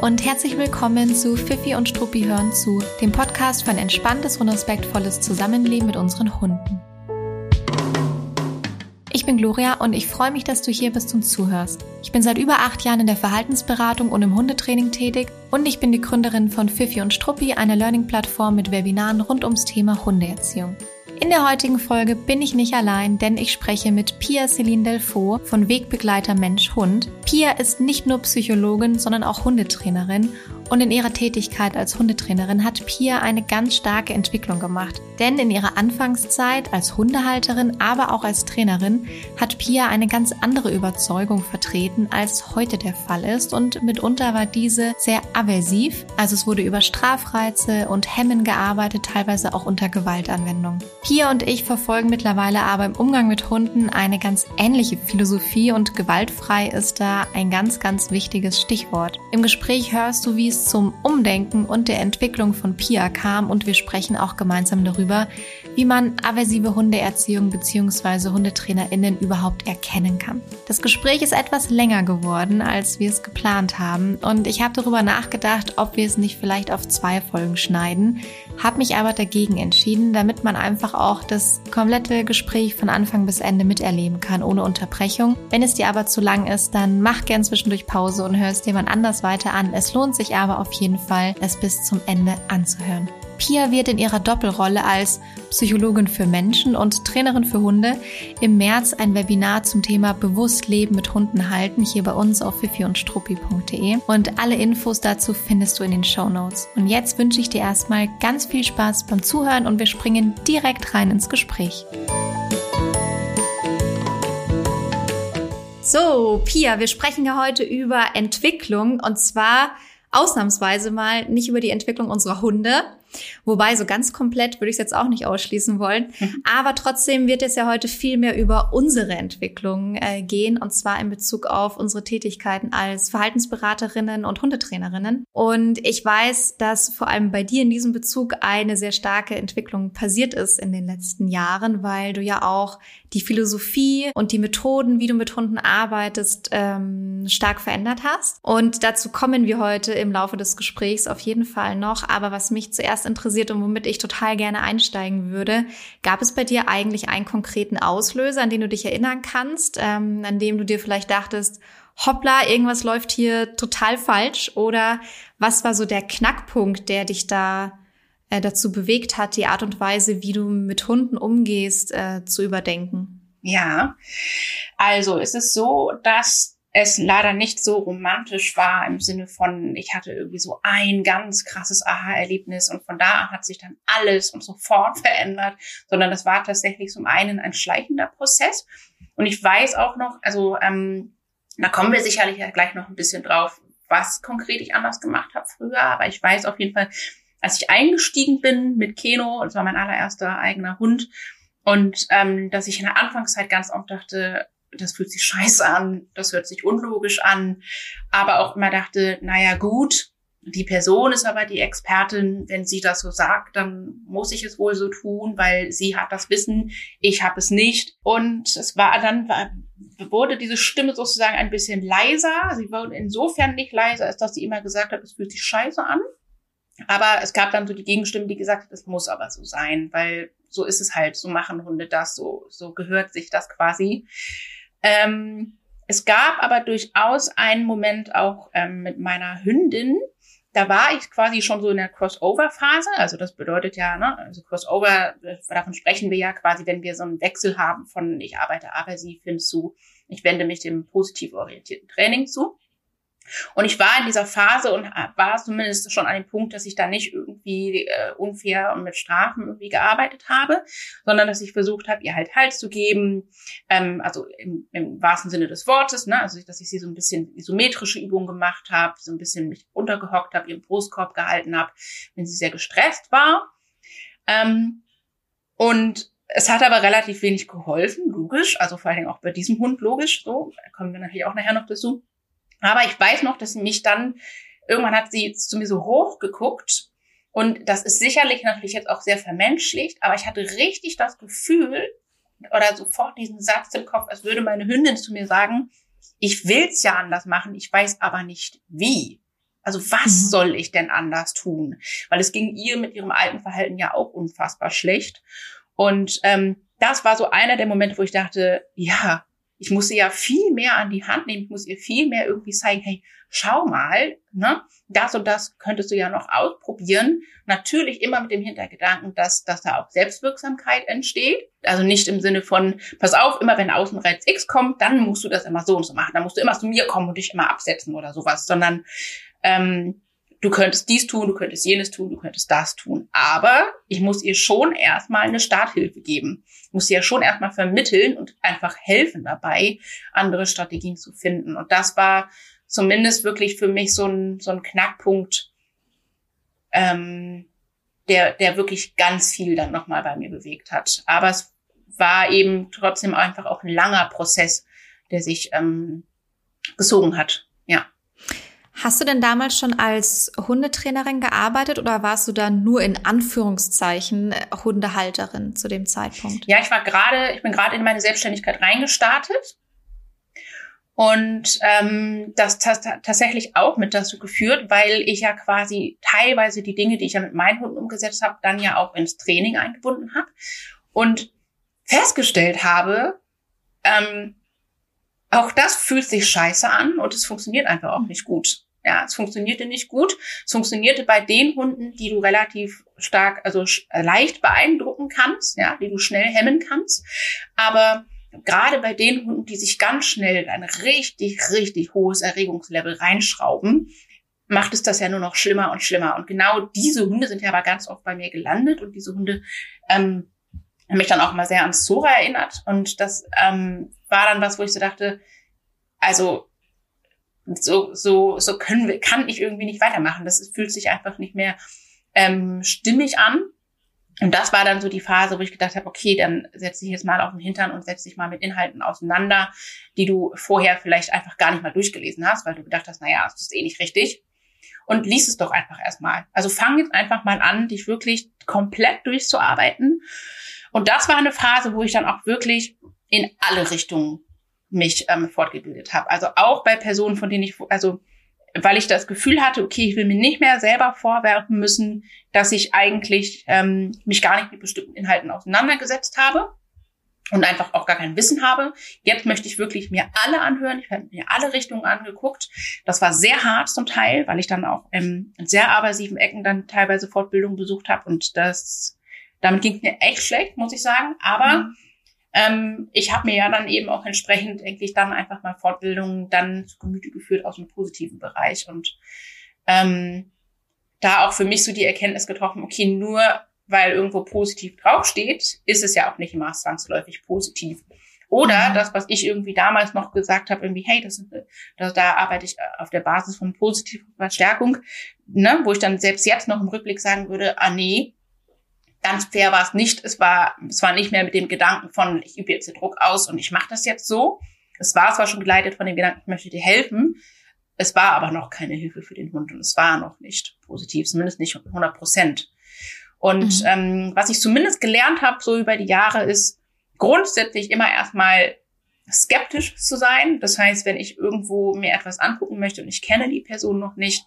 und herzlich willkommen zu Fifi und Struppi hören zu, dem Podcast für ein entspanntes und respektvolles Zusammenleben mit unseren Hunden. Ich bin Gloria und ich freue mich, dass du hier bist und zuhörst. Ich bin seit über acht Jahren in der Verhaltensberatung und im Hundetraining tätig und ich bin die Gründerin von Fifi und Struppi, einer Learning-Plattform mit Webinaren rund ums Thema Hundeerziehung. In der heutigen Folge bin ich nicht allein, denn ich spreche mit Pia Celine Delfaux von Wegbegleiter Mensch Hund. Pia ist nicht nur Psychologin, sondern auch Hundetrainerin und in ihrer Tätigkeit als Hundetrainerin hat Pia eine ganz starke Entwicklung gemacht. Denn in ihrer Anfangszeit als Hundehalterin, aber auch als Trainerin hat Pia eine ganz andere Überzeugung vertreten, als heute der Fall ist. Und mitunter war diese sehr aversiv. Also es wurde über Strafreize und Hemmen gearbeitet, teilweise auch unter Gewaltanwendung. Pia und ich verfolgen mittlerweile aber im Umgang mit Hunden eine ganz ähnliche Philosophie und gewaltfrei ist da ein ganz, ganz wichtiges Stichwort. Im Gespräch hörst du, wie es zum Umdenken und der Entwicklung von Pia kam und wir sprechen auch gemeinsam darüber, wie man aversive Hundeerziehung bzw. HundetrainerInnen überhaupt erkennen kann. Das Gespräch ist etwas länger geworden, als wir es geplant haben und ich habe darüber nachgedacht, ob wir es nicht vielleicht auf zwei Folgen schneiden, habe mich aber dagegen entschieden, damit man einfach auch das komplette Gespräch von Anfang bis Ende miterleben kann, ohne Unterbrechung. Wenn es dir aber zu lang ist, dann mach gern zwischendurch Pause und hör es mal anders weiter an. Es lohnt sich aber auf jeden Fall, es bis zum Ende anzuhören. Pia wird in ihrer Doppelrolle als Psychologin für Menschen und Trainerin für Hunde im März ein Webinar zum Thema Bewusst Leben mit Hunden halten, hier bei uns auf fifi und struppi.de. Und alle Infos dazu findest du in den Show Notes. Und jetzt wünsche ich dir erstmal ganz viel Spaß beim Zuhören und wir springen direkt rein ins Gespräch. So, Pia, wir sprechen ja heute über Entwicklung und zwar ausnahmsweise mal nicht über die Entwicklung unserer Hunde, Wobei so ganz komplett würde ich es jetzt auch nicht ausschließen wollen. Mhm. Aber trotzdem wird es ja heute viel mehr über unsere Entwicklung äh, gehen und zwar in Bezug auf unsere Tätigkeiten als Verhaltensberaterinnen und Hundetrainerinnen. Und ich weiß, dass vor allem bei dir in diesem Bezug eine sehr starke Entwicklung passiert ist in den letzten Jahren, weil du ja auch die Philosophie und die Methoden, wie du mit Hunden arbeitest, ähm, stark verändert hast. Und dazu kommen wir heute im Laufe des Gesprächs auf jeden Fall noch. Aber was mich zuerst zuerst interessiert und womit ich total gerne einsteigen würde. Gab es bei dir eigentlich einen konkreten Auslöser, an den du dich erinnern kannst, ähm, an dem du dir vielleicht dachtest, hoppla, irgendwas läuft hier total falsch? Oder was war so der Knackpunkt, der dich da äh, dazu bewegt hat, die Art und Weise, wie du mit Hunden umgehst, äh, zu überdenken? Ja, also es ist so, dass es leider nicht so romantisch war im Sinne von, ich hatte irgendwie so ein ganz krasses Aha-Erlebnis und von da an hat sich dann alles und sofort verändert, sondern das war tatsächlich zum einen ein schleichender Prozess. Und ich weiß auch noch, also ähm, da kommen wir sicherlich ja gleich noch ein bisschen drauf, was konkret ich anders gemacht habe früher, aber ich weiß auf jeden Fall, als ich eingestiegen bin mit Keno, das war mein allererster eigener Hund, und ähm, dass ich in der Anfangszeit ganz oft dachte, das fühlt sich scheiße an, das hört sich unlogisch an, aber auch immer dachte, naja gut, die Person ist aber die Expertin, wenn sie das so sagt, dann muss ich es wohl so tun, weil sie hat das Wissen, ich habe es nicht. Und es war dann wurde diese Stimme sozusagen ein bisschen leiser. Sie wurde insofern nicht leiser, als dass sie immer gesagt hat, es fühlt sich scheiße an. Aber es gab dann so die Gegenstimme, die gesagt hat, es muss aber so sein, weil so ist es halt, so machen Hunde das, so, so gehört sich das quasi. Ähm, es gab aber durchaus einen Moment auch ähm, mit meiner Hündin. Da war ich quasi schon so in der Crossover-Phase. Also das bedeutet ja, ne, also Crossover, davon sprechen wir ja quasi, wenn wir so einen Wechsel haben von ich arbeite aversiv hin zu ich wende mich dem positiv orientierten Training zu. Und ich war in dieser Phase und war zumindest schon an dem Punkt, dass ich da nicht irgendwie äh, unfair und mit Strafen irgendwie gearbeitet habe, sondern dass ich versucht habe, ihr halt Halt zu geben, ähm, also im, im wahrsten Sinne des Wortes, ne? also dass ich sie so ein bisschen isometrische Übungen gemacht habe, so ein bisschen mich untergehockt habe, ihren Brustkorb gehalten habe, wenn sie sehr gestresst war. Ähm, und es hat aber relativ wenig geholfen, logisch, also vor allen Dingen auch bei diesem Hund logisch, so, da kommen wir natürlich auch nachher noch dazu. Aber ich weiß noch, dass sie mich dann, irgendwann hat sie zu mir so hoch geguckt und das ist sicherlich natürlich jetzt auch sehr vermenschlicht, aber ich hatte richtig das Gefühl oder sofort diesen Satz im Kopf, als würde meine Hündin zu mir sagen, ich will's ja anders machen, ich weiß aber nicht wie. Also was mhm. soll ich denn anders tun? Weil es ging ihr mit ihrem alten Verhalten ja auch unfassbar schlecht. Und ähm, das war so einer der Momente, wo ich dachte, ja, ich muss sie ja viel mehr an die Hand nehmen, ich muss ihr viel mehr irgendwie zeigen, hey, schau mal, ne, das und das könntest du ja noch ausprobieren. Natürlich immer mit dem Hintergedanken, dass, dass da auch Selbstwirksamkeit entsteht. Also nicht im Sinne von, pass auf, immer wenn Außenreiz X kommt, dann musst du das immer so und so machen. Dann musst du immer zu mir kommen und dich immer absetzen oder sowas, sondern ähm, du könntest dies tun, du könntest jenes tun, du könntest das tun. Aber ich muss ihr schon erstmal eine Starthilfe geben. Ich muss ihr ja schon erstmal vermitteln und einfach helfen dabei, andere Strategien zu finden. Und das war zumindest wirklich für mich so ein, so ein Knackpunkt, ähm, der, der wirklich ganz viel dann nochmal bei mir bewegt hat. Aber es war eben trotzdem einfach auch ein langer Prozess, der sich ähm, gesogen hat. Hast du denn damals schon als Hundetrainerin gearbeitet oder warst du dann nur in Anführungszeichen äh, Hundehalterin zu dem Zeitpunkt? Ja, ich war gerade, ich bin gerade in meine Selbstständigkeit reingestartet und ähm, das tatsächlich auch mit dazu geführt, weil ich ja quasi teilweise die Dinge, die ich ja mit meinen Hunden umgesetzt habe, dann ja auch ins Training eingebunden habe und festgestellt habe, ähm, auch das fühlt sich scheiße an und es funktioniert einfach auch nicht gut. Ja, es funktionierte nicht gut. Es funktionierte bei den Hunden, die du relativ stark, also äh, leicht beeindrucken kannst, ja, die du schnell hemmen kannst. Aber gerade bei den Hunden, die sich ganz schnell ein richtig, richtig hohes Erregungslevel reinschrauben, macht es das ja nur noch schlimmer und schlimmer. Und genau diese Hunde sind ja aber ganz oft bei mir gelandet und diese Hunde ähm, haben mich dann auch mal sehr ans Zora erinnert. Und das ähm, war dann was, wo ich so dachte, also so, so, so können wir, kann ich irgendwie nicht weitermachen. Das fühlt sich einfach nicht mehr ähm, stimmig an. Und das war dann so die Phase, wo ich gedacht habe, okay, dann setz dich jetzt mal auf den Hintern und setz dich mal mit Inhalten auseinander, die du vorher vielleicht einfach gar nicht mal durchgelesen hast, weil du gedacht hast, naja, das ist eh nicht richtig. Und lies es doch einfach erstmal. Also fang jetzt einfach mal an, dich wirklich komplett durchzuarbeiten. Und das war eine Phase, wo ich dann auch wirklich in alle Richtungen mich ähm, fortgebildet habe. Also auch bei Personen, von denen ich, also weil ich das Gefühl hatte, okay, ich will mir nicht mehr selber vorwerfen müssen, dass ich eigentlich ähm, mich gar nicht mit bestimmten Inhalten auseinandergesetzt habe und einfach auch gar kein Wissen habe. Jetzt möchte ich wirklich mir alle anhören. Ich habe mir alle Richtungen angeguckt. Das war sehr hart zum Teil, weil ich dann auch ähm, in sehr aversiven Ecken dann teilweise Fortbildung besucht habe und das damit ging mir echt schlecht, muss ich sagen. Aber mhm ähm, ich habe mir ja dann eben auch entsprechend eigentlich dann einfach mal Fortbildungen dann zu Gemüte geführt aus dem positiven Bereich und ähm, da auch für mich so die Erkenntnis getroffen, okay, nur weil irgendwo positiv draufsteht, ist es ja auch nicht immer zwangsläufig positiv. Oder mhm. das, was ich irgendwie damals noch gesagt habe, irgendwie, hey, das, das, da arbeite ich auf der Basis von positiver Verstärkung, ne, wo ich dann selbst jetzt noch im Rückblick sagen würde, ah nee, Ganz fair war es nicht. Es war, es war nicht mehr mit dem Gedanken von, ich übe jetzt den Druck aus und ich mache das jetzt so. Es war zwar schon geleitet von dem Gedanken, ich möchte dir helfen. Es war aber noch keine Hilfe für den Hund und es war noch nicht positiv, zumindest nicht 100 Prozent. Und mhm. ähm, was ich zumindest gelernt habe so über die Jahre ist, grundsätzlich immer erstmal skeptisch zu sein. Das heißt, wenn ich irgendwo mir etwas angucken möchte und ich kenne die Person noch nicht,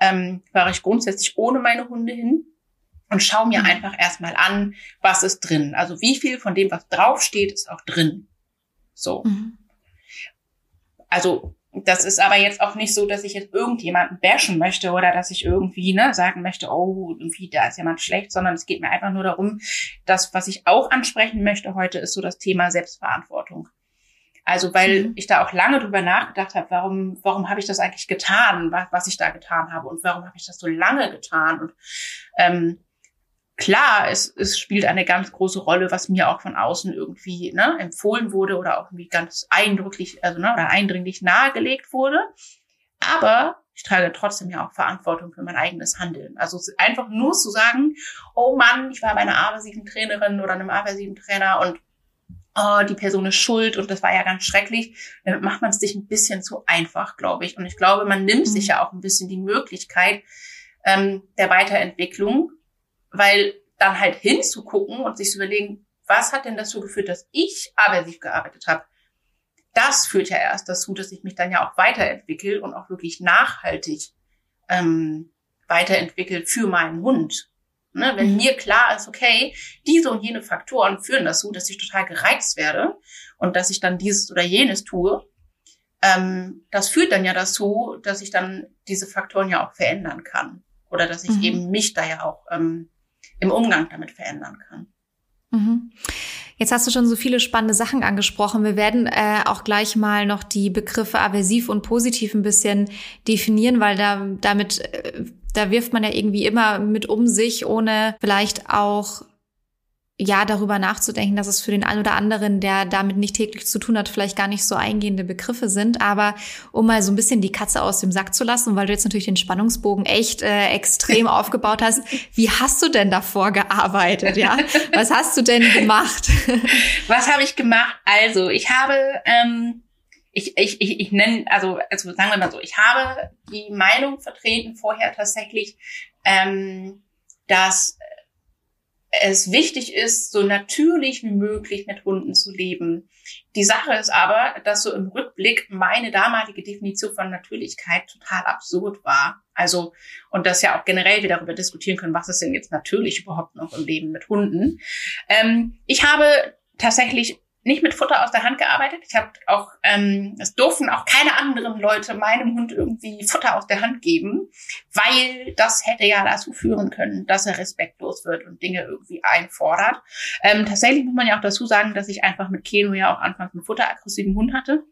ähm, fahre ich grundsätzlich ohne meine Hunde hin und schau mir mhm. einfach erstmal an, was ist drin. Also wie viel von dem, was draufsteht, ist auch drin. So. Mhm. Also das ist aber jetzt auch nicht so, dass ich jetzt irgendjemanden bashen möchte oder dass ich irgendwie ne, sagen möchte, oh, irgendwie da ist jemand schlecht, sondern es geht mir einfach nur darum, dass was ich auch ansprechen möchte heute ist so das Thema Selbstverantwortung. Also weil mhm. ich da auch lange drüber nachgedacht habe, warum, warum habe ich das eigentlich getan, was, was ich da getan habe und warum habe ich das so lange getan und ähm, klar, es, es spielt eine ganz große Rolle, was mir auch von außen irgendwie ne, empfohlen wurde oder auch irgendwie ganz eindrücklich, also ne, oder eindringlich nahegelegt wurde. Aber ich trage trotzdem ja auch Verantwortung für mein eigenes Handeln. Also einfach nur zu sagen, oh Mann, ich war bei einer aversiven Trainerin oder einem aversiven Trainer und oh, die Person ist schuld und das war ja ganz schrecklich. Damit macht man es sich ein bisschen zu einfach, glaube ich. Und ich glaube, man nimmt mhm. sich ja auch ein bisschen die Möglichkeit ähm, der Weiterentwicklung weil dann halt hinzugucken und sich zu überlegen, was hat denn dazu geführt, dass ich aversiv gearbeitet habe? Das führt ja erst dazu, dass ich mich dann ja auch weiterentwickle und auch wirklich nachhaltig ähm, weiterentwickelt für meinen Hund. Ne, wenn mhm. mir klar ist, okay, diese und jene Faktoren führen dazu, dass ich total gereizt werde und dass ich dann dieses oder jenes tue, ähm, das führt dann ja dazu, dass ich dann diese Faktoren ja auch verändern kann. Oder dass ich mhm. eben mich da ja auch ähm, im Umgang damit verändern kann. Mhm. Jetzt hast du schon so viele spannende Sachen angesprochen. Wir werden äh, auch gleich mal noch die Begriffe aversiv und positiv ein bisschen definieren, weil da damit äh, da wirft man ja irgendwie immer mit um sich, ohne vielleicht auch ja, darüber nachzudenken, dass es für den einen oder anderen, der damit nicht täglich zu tun hat, vielleicht gar nicht so eingehende Begriffe sind. Aber um mal so ein bisschen die Katze aus dem Sack zu lassen, weil du jetzt natürlich den Spannungsbogen echt äh, extrem aufgebaut hast, wie hast du denn davor gearbeitet? Ja, was hast du denn gemacht? Was habe ich gemacht? Also ich habe ähm, ich, ich, ich, ich nenne, also, also sagen wir mal so, ich habe die Meinung vertreten vorher tatsächlich, ähm, dass es wichtig ist, so natürlich wie möglich mit Hunden zu leben. Die Sache ist aber, dass so im Rückblick meine damalige Definition von Natürlichkeit total absurd war. Also, und dass ja auch generell wir darüber diskutieren können, was ist denn jetzt natürlich überhaupt noch im Leben mit Hunden. Ähm, ich habe tatsächlich nicht mit Futter aus der Hand gearbeitet. Ich habe auch, ähm, es durften auch keine anderen Leute meinem Hund irgendwie Futter aus der Hand geben, weil das hätte ja dazu führen können, dass er respektlos wird und Dinge irgendwie einfordert. Ähm, tatsächlich muss man ja auch dazu sagen, dass ich einfach mit Keno ja auch anfangs einen futteraggressiven Hund hatte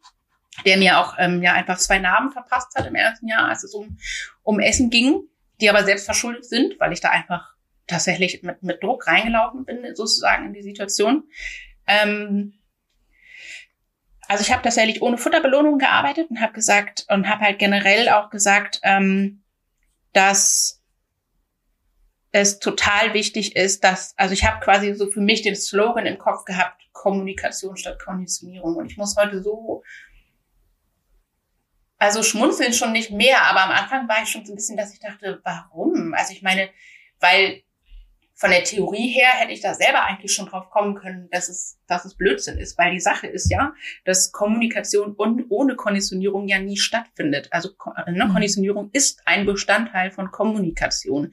der mir auch ähm, ja einfach zwei Narben verpasst hat im ersten Jahr, als es um, um Essen ging, die aber selbst verschuldet sind, weil ich da einfach tatsächlich mit, mit Druck reingelaufen bin, sozusagen in die Situation. Ähm, also ich habe tatsächlich ohne Futterbelohnung gearbeitet und habe gesagt und habe halt generell auch gesagt, ähm, dass es total wichtig ist, dass, also ich habe quasi so für mich den Slogan im Kopf gehabt, Kommunikation statt Konditionierung. Und ich muss heute so, also schmunzeln schon nicht mehr, aber am Anfang war ich schon so ein bisschen, dass ich dachte, warum? Also ich meine, weil von der Theorie her hätte ich da selber eigentlich schon drauf kommen können, dass es, dass es Blödsinn ist, weil die Sache ist ja, dass Kommunikation und ohne Konditionierung ja nie stattfindet. Also ne, mhm. Konditionierung ist ein Bestandteil von Kommunikation.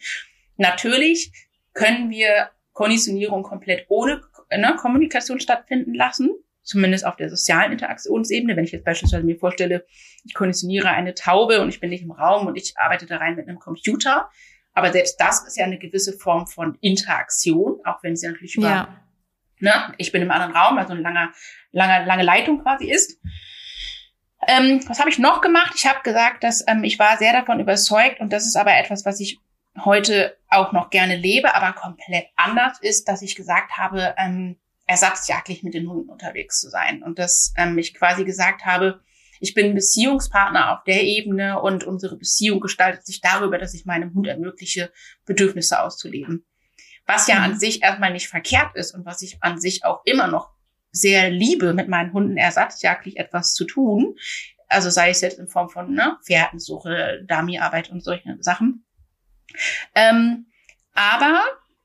Natürlich können wir Konditionierung komplett ohne ne, Kommunikation stattfinden lassen, zumindest auf der sozialen Interaktionsebene. Wenn ich jetzt beispielsweise mir vorstelle, ich konditioniere eine Taube und ich bin nicht im Raum und ich arbeite da rein mit einem Computer, aber selbst das ist ja eine gewisse Form von Interaktion, auch wenn sie natürlich über, ja. ne, ich bin im anderen Raum, also eine lange, lange, lange Leitung quasi ist. Ähm, was habe ich noch gemacht? Ich habe gesagt, dass ähm, ich war sehr davon überzeugt und das ist aber etwas, was ich heute auch noch gerne lebe, aber komplett anders ist, dass ich gesagt habe, ähm, ersatzjagdlich mit den Hunden unterwegs zu sein und dass ähm, ich quasi gesagt habe, ich bin Beziehungspartner auf der Ebene und unsere Beziehung gestaltet sich darüber, dass ich meinem Hund ermögliche, Bedürfnisse auszuleben. Was ja mhm. an sich erstmal nicht verkehrt ist und was ich an sich auch immer noch sehr liebe, mit meinen Hunden ersatzjagdlich etwas zu tun. Also sei es jetzt in Form von ne, Pferdensuche, Dummy-Arbeit und solche Sachen. Ähm, aber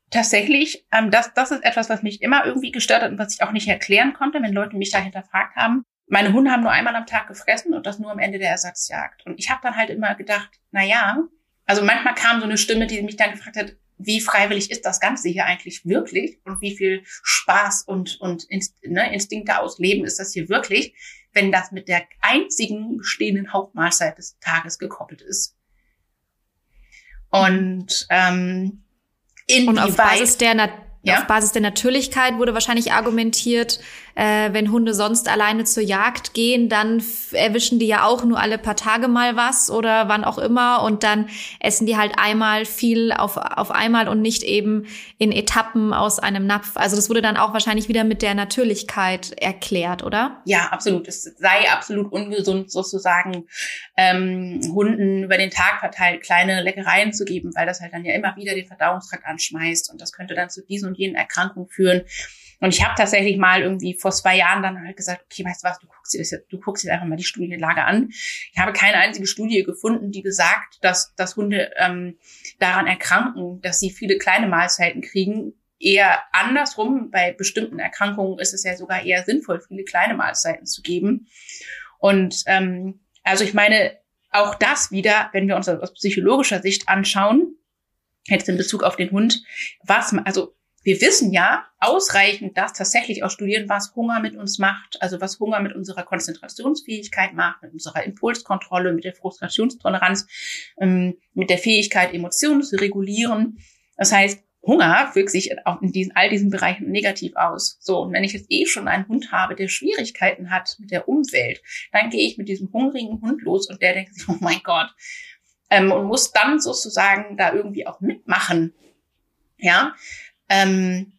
tatsächlich, ähm, das, das ist etwas, was mich immer irgendwie gestört hat und was ich auch nicht erklären konnte, wenn Leute mich da hinterfragt haben. Meine Hunde haben nur einmal am Tag gefressen und das nur am Ende der Ersatzjagd. Und ich habe dann halt immer gedacht, na ja, also manchmal kam so eine Stimme, die mich dann gefragt hat, wie freiwillig ist das Ganze hier eigentlich wirklich und wie viel Spaß und, und Inst ne, Instinkte ausleben ist das hier wirklich, wenn das mit der einzigen bestehenden Hauptmahlzeit des Tages gekoppelt ist. Und ähm, inwieweit... Und auf Basis der ja? Auf Basis der Natürlichkeit wurde wahrscheinlich argumentiert, äh, wenn Hunde sonst alleine zur Jagd gehen, dann erwischen die ja auch nur alle paar Tage mal was oder wann auch immer und dann essen die halt einmal viel auf, auf einmal und nicht eben in Etappen aus einem Napf. Also das wurde dann auch wahrscheinlich wieder mit der Natürlichkeit erklärt, oder? Ja, absolut. Es sei absolut ungesund sozusagen ähm, Hunden über den Tag verteilt kleine Leckereien zu geben, weil das halt dann ja immer wieder den Verdauungstrakt anschmeißt und das könnte dann zu diesen und jenen Erkrankungen führen. Und ich habe tatsächlich mal irgendwie vor zwei Jahren dann halt gesagt, okay, weißt du was, du guckst jetzt, du guckst dir einfach mal die Studienlage an. Ich habe keine einzige Studie gefunden, die besagt, dass, dass Hunde ähm, daran erkranken, dass sie viele kleine Mahlzeiten kriegen. Eher andersrum, bei bestimmten Erkrankungen ist es ja sogar eher sinnvoll, viele kleine Mahlzeiten zu geben. Und ähm, also ich meine, auch das wieder, wenn wir uns das aus psychologischer Sicht anschauen, jetzt in Bezug auf den Hund, was, also wir wissen ja ausreichend, dass tatsächlich auch studieren, was Hunger mit uns macht, also was Hunger mit unserer Konzentrationsfähigkeit macht, mit unserer Impulskontrolle, mit der Frustrationstoleranz, ähm, mit der Fähigkeit, Emotionen zu regulieren. Das heißt, Hunger wirkt sich auch in diesen, all diesen Bereichen negativ aus. So, und wenn ich jetzt eh schon einen Hund habe, der Schwierigkeiten hat mit der Umwelt, dann gehe ich mit diesem hungrigen Hund los und der denkt sich, oh mein Gott, ähm, und muss dann sozusagen da irgendwie auch mitmachen. Ja, ähm,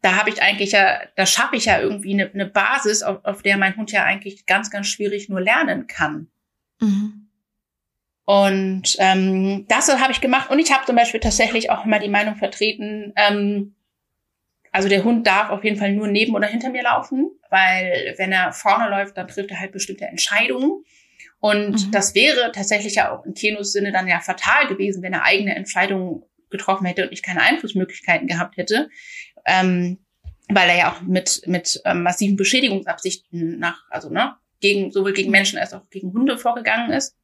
da habe ich eigentlich ja, da schaffe ich ja irgendwie eine, eine Basis, auf, auf, der mein Hund ja eigentlich ganz, ganz schwierig nur lernen kann. Mhm. Und ähm, das habe ich gemacht. Und ich habe zum Beispiel tatsächlich auch immer die Meinung vertreten, ähm, also der Hund darf auf jeden Fall nur neben oder hinter mir laufen, weil wenn er vorne läuft, dann trifft er halt bestimmte Entscheidungen. Und mhm. das wäre tatsächlich ja auch in Kenos Sinne dann ja fatal gewesen, wenn er eigene Entscheidungen getroffen hätte und ich keine Einflussmöglichkeiten gehabt hätte, ähm, weil er ja auch mit mit ähm, massiven Beschädigungsabsichten nach, also ne, gegen sowohl gegen Menschen als auch gegen Hunde vorgegangen ist.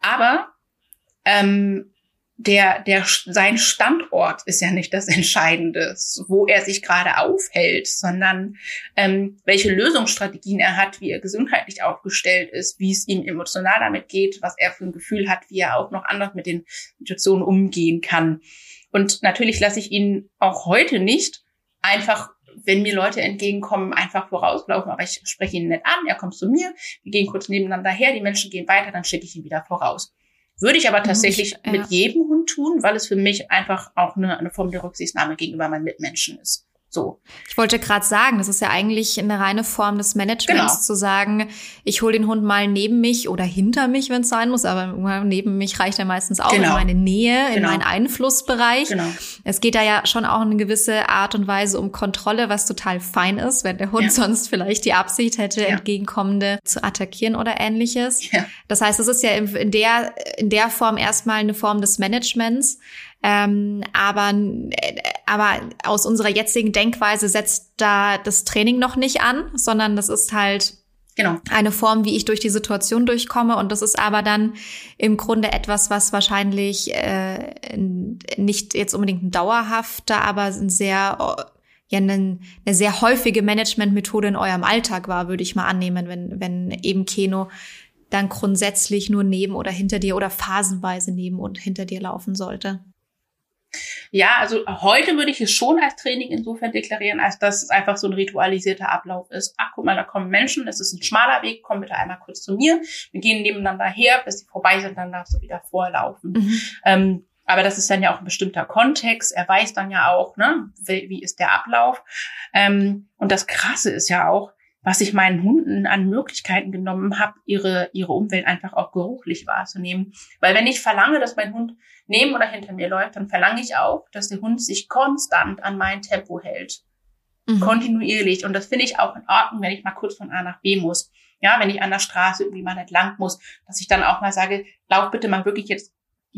Aber ähm, der, der, sein Standort ist ja nicht das Entscheidende, wo er sich gerade aufhält, sondern ähm, welche Lösungsstrategien er hat, wie er gesundheitlich aufgestellt ist, wie es ihm emotional damit geht, was er für ein Gefühl hat, wie er auch noch anders mit den Situationen umgehen kann. Und natürlich lasse ich ihn auch heute nicht einfach wenn mir Leute entgegenkommen, einfach vorauslaufen, aber ich spreche ihn nicht an, er kommt zu mir, wir gehen kurz nebeneinander her, die Menschen gehen weiter, dann schicke ich ihn wieder voraus. Würde ich aber tatsächlich ja. mit jedem Hund tun, weil es für mich einfach auch eine, eine Form der Rücksichtnahme gegenüber meinen Mitmenschen ist. So. Ich wollte gerade sagen, das ist ja eigentlich eine reine Form des Managements, genau. zu sagen, ich hole den Hund mal neben mich oder hinter mich, wenn es sein muss, aber neben mich reicht er meistens auch genau. in meine Nähe, genau. in meinen Einflussbereich. Genau. Es geht da ja schon auch eine gewisse Art und Weise um Kontrolle, was total fein ist, wenn der Hund ja. sonst vielleicht die Absicht hätte, ja. entgegenkommende zu attackieren oder ähnliches. Ja. Das heißt, es ist ja in der, in der Form erstmal eine Form des Managements. Ähm, aber, aber aus unserer jetzigen Denkweise setzt da das Training noch nicht an, sondern das ist halt Genau. Eine Form, wie ich durch die Situation durchkomme. Und das ist aber dann im Grunde etwas, was wahrscheinlich äh, nicht jetzt unbedingt ein dauerhafter, aber ein sehr ja eine, eine sehr häufige Managementmethode in eurem Alltag war, würde ich mal annehmen, wenn, wenn eben Keno dann grundsätzlich nur neben oder hinter dir oder phasenweise neben und hinter dir laufen sollte. Ja, also heute würde ich es schon als Training insofern deklarieren, als dass es einfach so ein ritualisierter Ablauf ist. Ach, guck mal, da kommen Menschen, es ist ein schmaler Weg, komm bitte einmal kurz zu mir. Wir gehen nebeneinander her, bis sie vorbei sind, dann darfst du wieder vorlaufen. Mhm. Ähm, aber das ist dann ja auch ein bestimmter Kontext. Er weiß dann ja auch, ne, wie, wie ist der Ablauf. Ähm, und das Krasse ist ja auch, was ich meinen Hunden an Möglichkeiten genommen habe, ihre, ihre Umwelt einfach auch geruchlich wahrzunehmen. Weil wenn ich verlange, dass mein Hund neben oder hinter mir läuft, dann verlange ich auch, dass der Hund sich konstant an mein Tempo hält. Mhm. Kontinuierlich. Und das finde ich auch in Ordnung, wenn ich mal kurz von A nach B muss. Ja, wenn ich an der Straße irgendwie mal nicht lang muss, dass ich dann auch mal sage, lauf bitte mal wirklich jetzt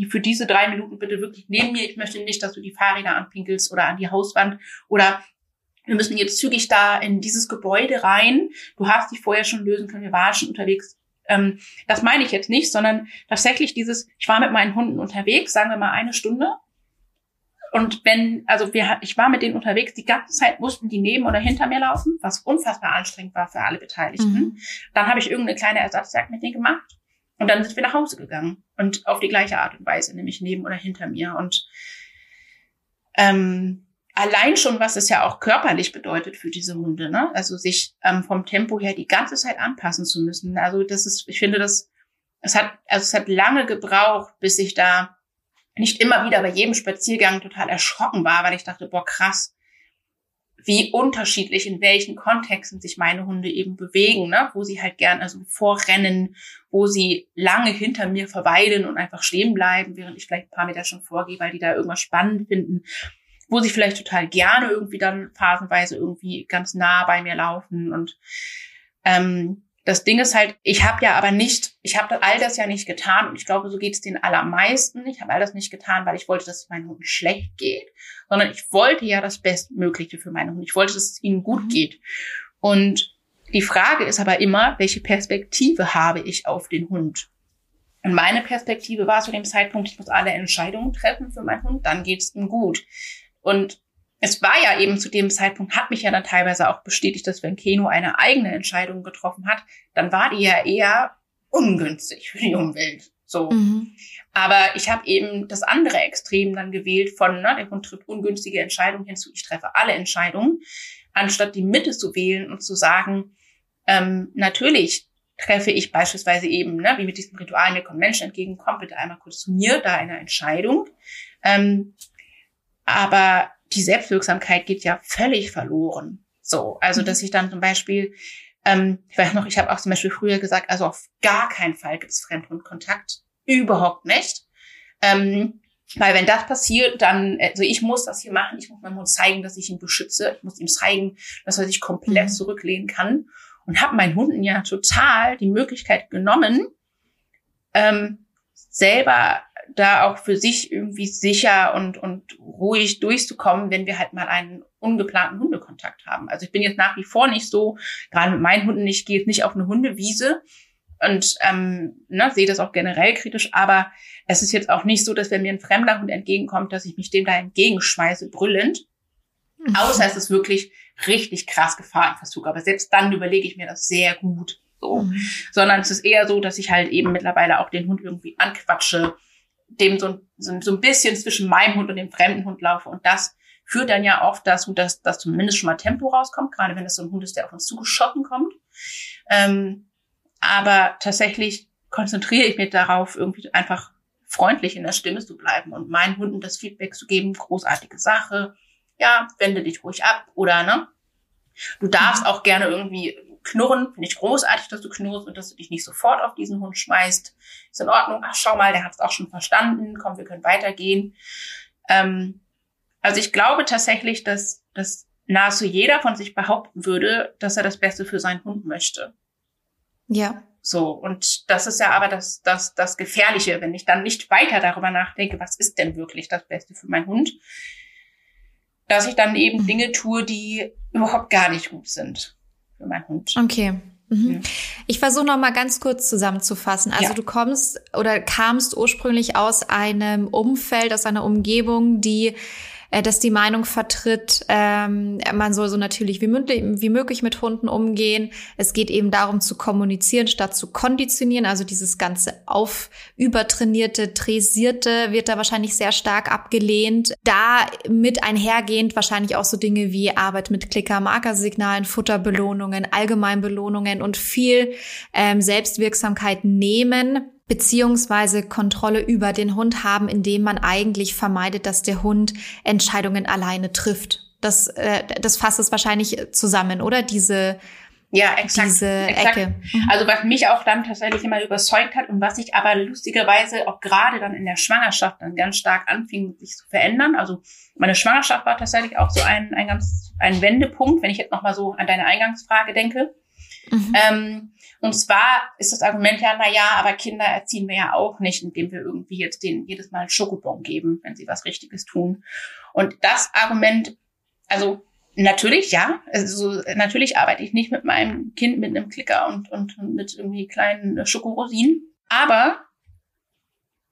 für diese drei Minuten bitte wirklich neben mir. Ich möchte nicht, dass du die Fahrräder anpinkelst oder an die Hauswand oder wir müssen jetzt zügig da in dieses Gebäude rein. Du hast dich vorher schon lösen können, wir waren schon unterwegs. Ähm, das meine ich jetzt nicht, sondern tatsächlich dieses, ich war mit meinen Hunden unterwegs, sagen wir mal eine Stunde. Und wenn, also wir, ich war mit denen unterwegs, die ganze Zeit mussten die neben oder hinter mir laufen, was unfassbar anstrengend war für alle Beteiligten. Mhm. Dann habe ich irgendeine kleine Ersatzjagd mit denen gemacht. Und dann sind wir nach Hause gegangen. Und auf die gleiche Art und Weise, nämlich neben oder hinter mir. Und ähm, allein schon, was es ja auch körperlich bedeutet für diese Hunde, ne? Also sich ähm, vom Tempo her die ganze Zeit anpassen zu müssen. Also das ist, ich finde das, es hat, also es hat lange gebraucht, bis ich da nicht immer wieder bei jedem Spaziergang total erschrocken war, weil ich dachte, boah, krass, wie unterschiedlich in welchen Kontexten sich meine Hunde eben bewegen, ne? wo sie halt gern also vorrennen, wo sie lange hinter mir verweilen und einfach stehen bleiben, während ich vielleicht ein paar Meter schon vorgehe, weil die da irgendwas spannend finden wo sie vielleicht total gerne irgendwie dann phasenweise irgendwie ganz nah bei mir laufen. Und ähm, das Ding ist halt, ich habe ja aber nicht, ich habe all das ja nicht getan und ich glaube, so geht es den allermeisten. Ich habe all das nicht getan, weil ich wollte, dass es meinen Hunden schlecht geht, sondern ich wollte ja das Bestmögliche für meine Hunde. Ich wollte, dass es ihnen gut mhm. geht. Und die Frage ist aber immer, welche Perspektive habe ich auf den Hund? Und meine Perspektive war zu dem Zeitpunkt, ich muss alle Entscheidungen treffen für meinen Hund, dann geht's ihm gut. Und es war ja eben zu dem Zeitpunkt, hat mich ja dann teilweise auch bestätigt, dass wenn Keno eine eigene Entscheidung getroffen hat, dann war die ja eher ungünstig für die Umwelt. So. Mhm. Aber ich habe eben das andere Extrem dann gewählt von, ne, der Hund trifft ungünstige Entscheidungen hinzu, ich treffe alle Entscheidungen, anstatt die Mitte zu wählen und zu sagen, ähm, natürlich treffe ich beispielsweise eben, ne, wie mit diesem Ritual, mir kommen Menschen entgegen, komm bitte einmal kurz zu mir, da eine Entscheidung. Ähm, aber die Selbstwirksamkeit geht ja völlig verloren. So, also mhm. dass ich dann zum Beispiel, ähm, ich weiß noch, ich habe auch zum Beispiel früher gesagt, also auf gar keinen Fall gibt es Fremdhundkontakt, überhaupt nicht. Ähm, weil wenn das passiert, dann, also ich muss das hier machen, ich muss meinem Hund zeigen, dass ich ihn beschütze, ich muss ihm zeigen, dass er sich komplett mhm. zurücklehnen kann und habe meinen Hunden ja total die Möglichkeit genommen, ähm, selber da auch für sich irgendwie sicher und, und ruhig durchzukommen, wenn wir halt mal einen ungeplanten Hundekontakt haben. Also ich bin jetzt nach wie vor nicht so, gerade mit meinen Hunden, ich gehe jetzt nicht auf eine Hundewiese und ähm, ne, sehe das auch generell kritisch, aber es ist jetzt auch nicht so, dass wenn mir ein fremder Hund entgegenkommt, dass ich mich dem da entgegenschmeiße, brüllend. Mhm. Außer es ist wirklich richtig krass Gefahrenverzug. Aber selbst dann überlege ich mir das sehr gut. So. Mhm. Sondern es ist eher so, dass ich halt eben mittlerweile auch den Hund irgendwie anquatsche, dem so, so, so ein bisschen zwischen meinem Hund und dem fremden Hund laufe. Und das führt dann ja oft dazu, dass, dass zumindest schon mal Tempo rauskommt, gerade wenn es so ein Hund ist, der auf uns zugeschossen kommt. Ähm, aber tatsächlich konzentriere ich mich darauf, irgendwie einfach freundlich in der Stimme zu bleiben und meinen Hunden das Feedback zu geben, großartige Sache, ja, wende dich ruhig ab oder ne? Du darfst mhm. auch gerne irgendwie knurren. Finde ich großartig, dass du knurrst und dass du dich nicht sofort auf diesen Hund schmeißt. Ist in Ordnung. Ach, schau mal, der hat es auch schon verstanden. Komm, wir können weitergehen. Ähm, also ich glaube tatsächlich, dass, dass nahezu jeder von sich behaupten würde, dass er das Beste für seinen Hund möchte. Ja. So, und das ist ja aber das, das, das Gefährliche, wenn ich dann nicht weiter darüber nachdenke, was ist denn wirklich das Beste für meinen Hund, dass ich dann eben mhm. Dinge tue, die überhaupt gar nicht gut sind für meinen Hund. Okay. Mhm. Ich versuche noch mal ganz kurz zusammenzufassen. Also ja. du kommst oder kamst ursprünglich aus einem Umfeld, aus einer Umgebung, die äh, dass die Meinung vertritt, ähm, man soll so natürlich wie, wie möglich mit Hunden umgehen. Es geht eben darum zu kommunizieren statt zu konditionieren. Also dieses ganze auf übertrainierte, tresierte wird da wahrscheinlich sehr stark abgelehnt. Da mit einhergehend wahrscheinlich auch so Dinge wie Arbeit mit Klicker, Markersignalen, Futterbelohnungen, Allgemeinbelohnungen und viel ähm, Selbstwirksamkeit nehmen beziehungsweise Kontrolle über den Hund haben, indem man eigentlich vermeidet, dass der Hund Entscheidungen alleine trifft. Das, äh, das fasst es wahrscheinlich zusammen, oder? Diese, ja, exakt, diese exakt. Ecke. Mhm. Also was mich auch dann tatsächlich immer überzeugt hat und was sich aber lustigerweise auch gerade dann in der Schwangerschaft dann ganz stark anfing, sich zu verändern. Also meine Schwangerschaft war tatsächlich auch so ein, ein ganz ein Wendepunkt, wenn ich jetzt nochmal so an deine Eingangsfrage denke. Mhm. Ähm, und zwar ist das Argument ja, na ja, aber Kinder erziehen wir ja auch nicht, indem wir irgendwie jetzt denen jedes Mal einen Schokobon geben, wenn sie was Richtiges tun. Und das Argument, also natürlich, ja, also natürlich arbeite ich nicht mit meinem Kind mit einem Klicker und, und, mit irgendwie kleinen Schokorosinen, aber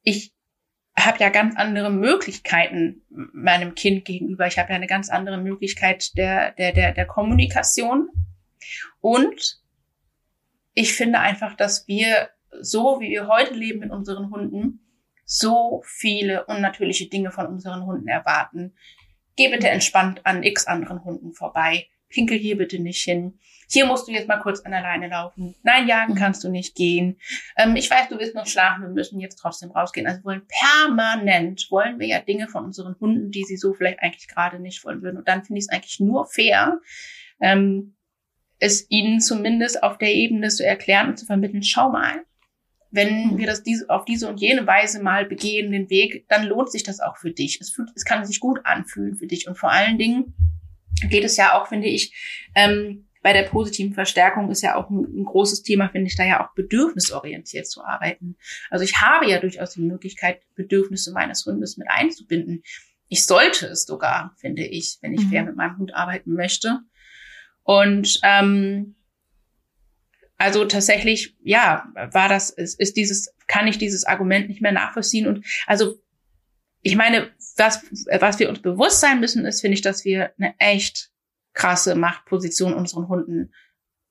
ich habe ja ganz andere Möglichkeiten meinem Kind gegenüber. Ich habe ja eine ganz andere Möglichkeit der, der, der, der Kommunikation. Und ich finde einfach, dass wir so, wie wir heute leben mit unseren Hunden, so viele unnatürliche Dinge von unseren Hunden erwarten. Geh bitte entspannt an x anderen Hunden vorbei. Pinkel hier bitte nicht hin. Hier musst du jetzt mal kurz an der Leine laufen. Nein, jagen mhm. kannst du nicht gehen. Ähm, ich weiß, du willst noch schlafen, wir müssen jetzt trotzdem rausgehen. Also wollen permanent, wollen wir ja Dinge von unseren Hunden, die sie so vielleicht eigentlich gerade nicht wollen würden. Und dann finde ich es eigentlich nur fair, ähm, es ihnen zumindest auf der Ebene zu erklären und zu vermitteln, schau mal, wenn wir das diese, auf diese und jene Weise mal begehen, den Weg, dann lohnt sich das auch für dich. Es, fühlt, es kann sich gut anfühlen für dich. Und vor allen Dingen geht es ja auch, finde ich, ähm, bei der positiven Verstärkung ist ja auch ein, ein, großes Thema, finde ich, da ja auch bedürfnisorientiert zu arbeiten. Also ich habe ja durchaus die Möglichkeit, Bedürfnisse meines Hundes mit einzubinden. Ich sollte es sogar, finde ich, wenn ich mhm. fair mit meinem Hund arbeiten möchte. Und ähm, Also tatsächlich, ja, war das, ist, ist dieses, kann ich dieses Argument nicht mehr nachvollziehen. Und also, ich meine, das, was wir uns bewusst sein müssen, ist, finde ich, dass wir eine echt krasse Machtposition unseren Hunden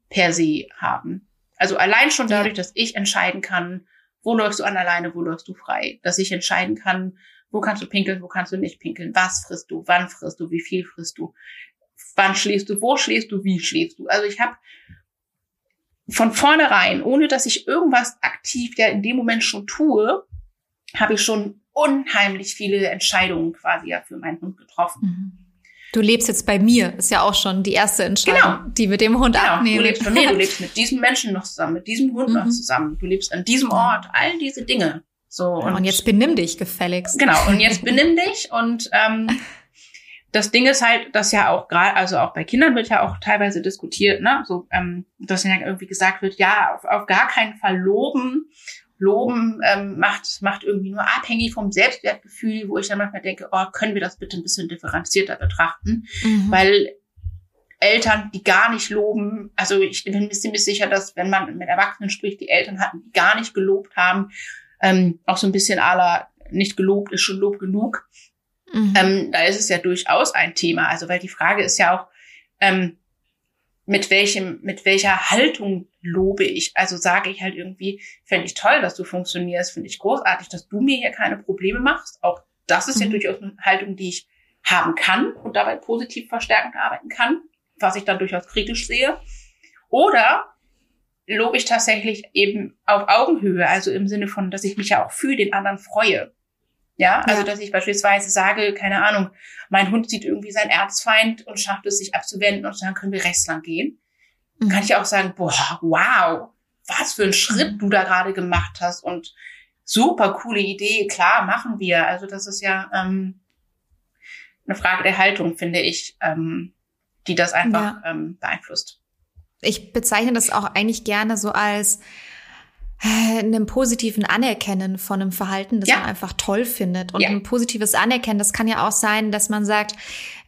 per se haben. Also allein schon dadurch, dass ich entscheiden kann, wo läufst du an alleine, wo läufst du frei, dass ich entscheiden kann, wo kannst du pinkeln, wo kannst du nicht pinkeln, was frisst du, wann frisst du, wie viel frisst du, wann schläfst du, wo schläfst du, wie schläfst du. Also ich habe von vornherein, ohne dass ich irgendwas aktiv ja in dem Moment schon tue, habe ich schon unheimlich viele Entscheidungen quasi ja für meinen Hund getroffen. Mhm. Du lebst jetzt bei mir, ist ja auch schon die erste Entscheidung, genau. die wir dem Hund genau. abnehmen. Du lebst, nee, du lebst mit diesem Menschen noch zusammen, mit diesem Hund mhm. noch zusammen. Du lebst an diesem Ort, all diese Dinge. So und, und jetzt benimm dich gefälligst. Genau. Und jetzt benimm dich und ähm, das Ding ist halt, dass ja auch gerade, also auch bei Kindern wird ja auch teilweise diskutiert, ne, so, ähm, dass ja irgendwie gesagt wird, ja, auf, auf gar keinen Fall loben. Loben ähm, macht, macht irgendwie nur abhängig vom Selbstwertgefühl, wo ich dann manchmal denke, oh, können wir das bitte ein bisschen differenzierter betrachten? Mhm. Weil Eltern, die gar nicht loben, also ich bin mir ziemlich sicher, dass wenn man mit Erwachsenen spricht, die Eltern hatten, die gar nicht gelobt haben, ähm, auch so ein bisschen aller nicht gelobt ist schon Lob genug, Mhm. Ähm, da ist es ja durchaus ein Thema. Also, weil die Frage ist ja auch, ähm, mit welchem, mit welcher Haltung lobe ich? Also sage ich halt irgendwie, fände ich toll, dass du funktionierst, finde ich großartig, dass du mir hier keine Probleme machst. Auch das ist mhm. ja durchaus eine Haltung, die ich haben kann und dabei positiv verstärkend arbeiten kann, was ich dann durchaus kritisch sehe. Oder lobe ich tatsächlich eben auf Augenhöhe, also im Sinne von, dass ich mich ja auch für den anderen freue. Ja, also ja. dass ich beispielsweise sage, keine Ahnung, mein Hund sieht irgendwie seinen Erzfeind und schafft es, sich abzuwenden und dann können wir rechts lang gehen. Mhm. Kann ich auch sagen, boah, wow, was für ein Schritt mhm. du da gerade gemacht hast und super coole Idee, klar, machen wir. Also das ist ja ähm, eine Frage der Haltung, finde ich, ähm, die das einfach ja. ähm, beeinflusst. Ich bezeichne das auch eigentlich gerne so als einem positiven Anerkennen von einem Verhalten, das ja. man einfach toll findet. Und ja. ein positives Anerkennen, das kann ja auch sein, dass man sagt,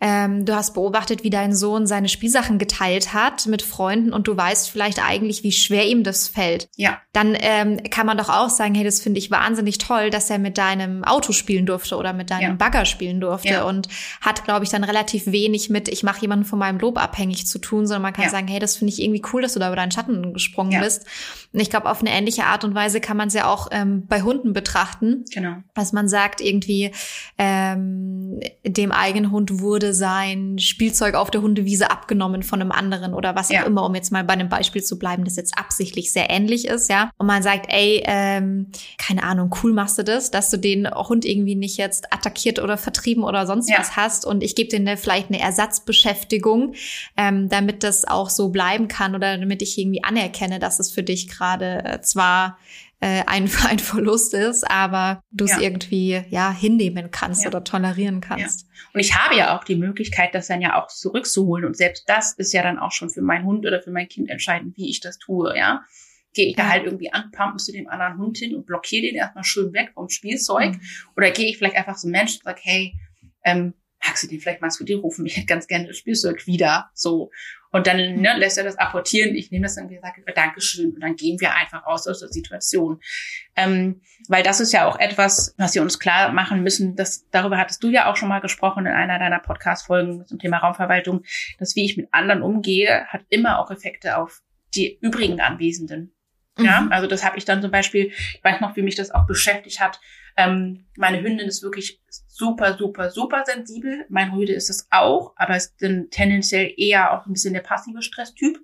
ähm, du hast beobachtet, wie dein Sohn seine Spielsachen geteilt hat mit Freunden und du weißt vielleicht eigentlich, wie schwer ihm das fällt. Ja. Dann ähm, kann man doch auch sagen, hey, das finde ich wahnsinnig toll, dass er mit deinem Auto spielen durfte oder mit deinem ja. Bagger spielen durfte ja. und hat, glaube ich, dann relativ wenig mit, ich mache jemanden von meinem Lob abhängig zu tun, sondern man kann sagen, hey, das finde ich irgendwie cool, dass du da über deinen Schatten gesprungen bist. Und ich glaube, auf eine ähnliche Art und Weise kann man es ja auch ähm, bei Hunden betrachten. Genau. Dass man sagt, irgendwie, ähm, dem eigenen Hund wurde sein Spielzeug auf der Hundewiese abgenommen von einem anderen oder was ja. auch immer, um jetzt mal bei einem Beispiel zu bleiben, das jetzt absichtlich sehr ähnlich ist, ja. Und man sagt, ey, ähm, keine Ahnung, cool machst du das, dass du den Hund irgendwie nicht jetzt attackiert oder vertrieben oder sonst ja. was hast und ich gebe dir vielleicht eine Ersatzbeschäftigung, ähm, damit das auch so bleiben kann oder damit ich irgendwie anerkenne, dass es für dich gerade äh, zwar äh, ein, ein Verlust ist, aber du es ja. irgendwie ja hinnehmen kannst ja. oder tolerieren kannst. Ja. Und ich habe ja auch die Möglichkeit, das dann ja auch zurückzuholen. Und selbst das ist ja dann auch schon für meinen Hund oder für mein Kind entscheidend, wie ich das tue, ja. Gehe ich da halt irgendwie anpumpen zu dem anderen Hund hin und blockiere den erstmal schön weg vom Spielzeug? Mhm. Oder gehe ich vielleicht einfach so Mensch und sag, hey, ähm, magst du den vielleicht mal zu dir rufen? Ich hätte ganz gerne das Spielzeug wieder. So. Und dann ne, lässt er das apportieren. Ich nehme das dann gesagt, Dankeschön. Und dann gehen wir einfach raus aus der Situation. Ähm, weil das ist ja auch etwas, was wir uns klar machen müssen. Das, darüber hattest du ja auch schon mal gesprochen in einer deiner Podcast-Folgen zum Thema Raumverwaltung, dass wie ich mit anderen umgehe, hat immer auch Effekte auf die übrigen Anwesenden. Ja, mhm. also das habe ich dann zum Beispiel, ich weiß noch, wie mich das auch beschäftigt hat. Ähm, meine Hündin ist wirklich super, super, super sensibel. Mein Rüde ist es auch, aber ist dann tendenziell eher auch ein bisschen der passive Stresstyp.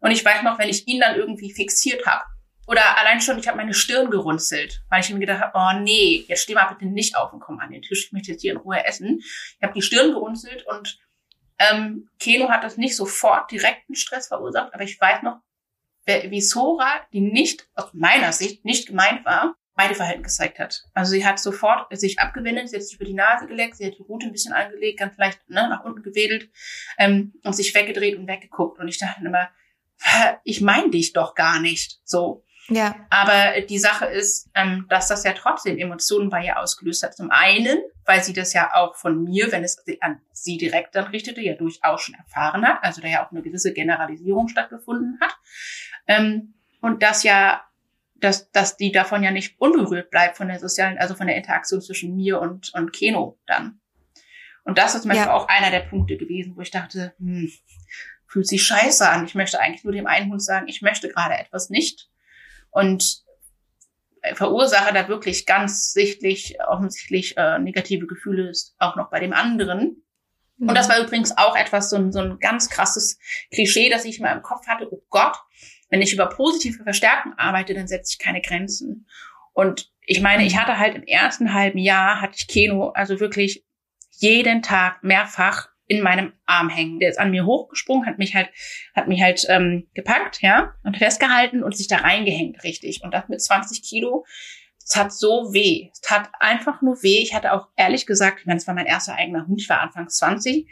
Und ich weiß noch, wenn ich ihn dann irgendwie fixiert habe, oder allein schon, ich habe meine Stirn gerunzelt, weil ich mir gedacht habe, oh nee, jetzt steh mal bitte nicht auf und komm an den Tisch, ich möchte jetzt hier in Ruhe essen. Ich habe die Stirn gerunzelt und ähm, Keno hat das nicht sofort direkten Stress verursacht, aber ich weiß noch, wie Sora, die nicht, aus meiner Sicht, nicht gemeint war, Verhalten gezeigt hat. Also sie hat sofort sich abgewendet, sie hat sich über die Nase geleckt, sie hat die Rute ein bisschen angelegt, dann vielleicht ne, nach unten gewedelt ähm, und sich weggedreht und weggeguckt. Und ich dachte immer, ich meine dich doch gar nicht. So. Ja. Aber die Sache ist, ähm, dass das ja trotzdem Emotionen bei ihr ausgelöst hat. Zum einen, weil sie das ja auch von mir, wenn es an sie direkt dann richtete, ja durchaus schon erfahren hat, also da ja auch eine gewisse Generalisierung stattgefunden hat. Ähm, und dass ja, dass, dass die davon ja nicht unberührt bleibt von der sozialen, also von der Interaktion zwischen mir und, und Keno dann. Und das ist zum Beispiel ja. auch einer der Punkte gewesen, wo ich dachte, hm, fühlt sich scheiße an. Ich möchte eigentlich nur dem einen Hund sagen, ich möchte gerade etwas nicht und verursache da wirklich ganz sichtlich, offensichtlich äh, negative Gefühle auch noch bei dem anderen. Mhm. Und das war übrigens auch etwas, so ein, so ein ganz krasses Klischee, das ich mal im Kopf hatte. Oh Gott, wenn ich über positive Verstärkung arbeite, dann setze ich keine Grenzen. Und ich meine, ich hatte halt im ersten halben Jahr, hatte ich Keno, also wirklich jeden Tag mehrfach in meinem Arm hängen. Der ist an mir hochgesprungen, hat mich halt, hat mich halt ähm, gepackt, ja, und festgehalten und sich da reingehängt, richtig. Und das mit 20 Kilo. Es hat so weh. Es tat einfach nur weh. Ich hatte auch ehrlich gesagt, ich meine, es war mein erster eigener Hund, ich war Anfangs 20.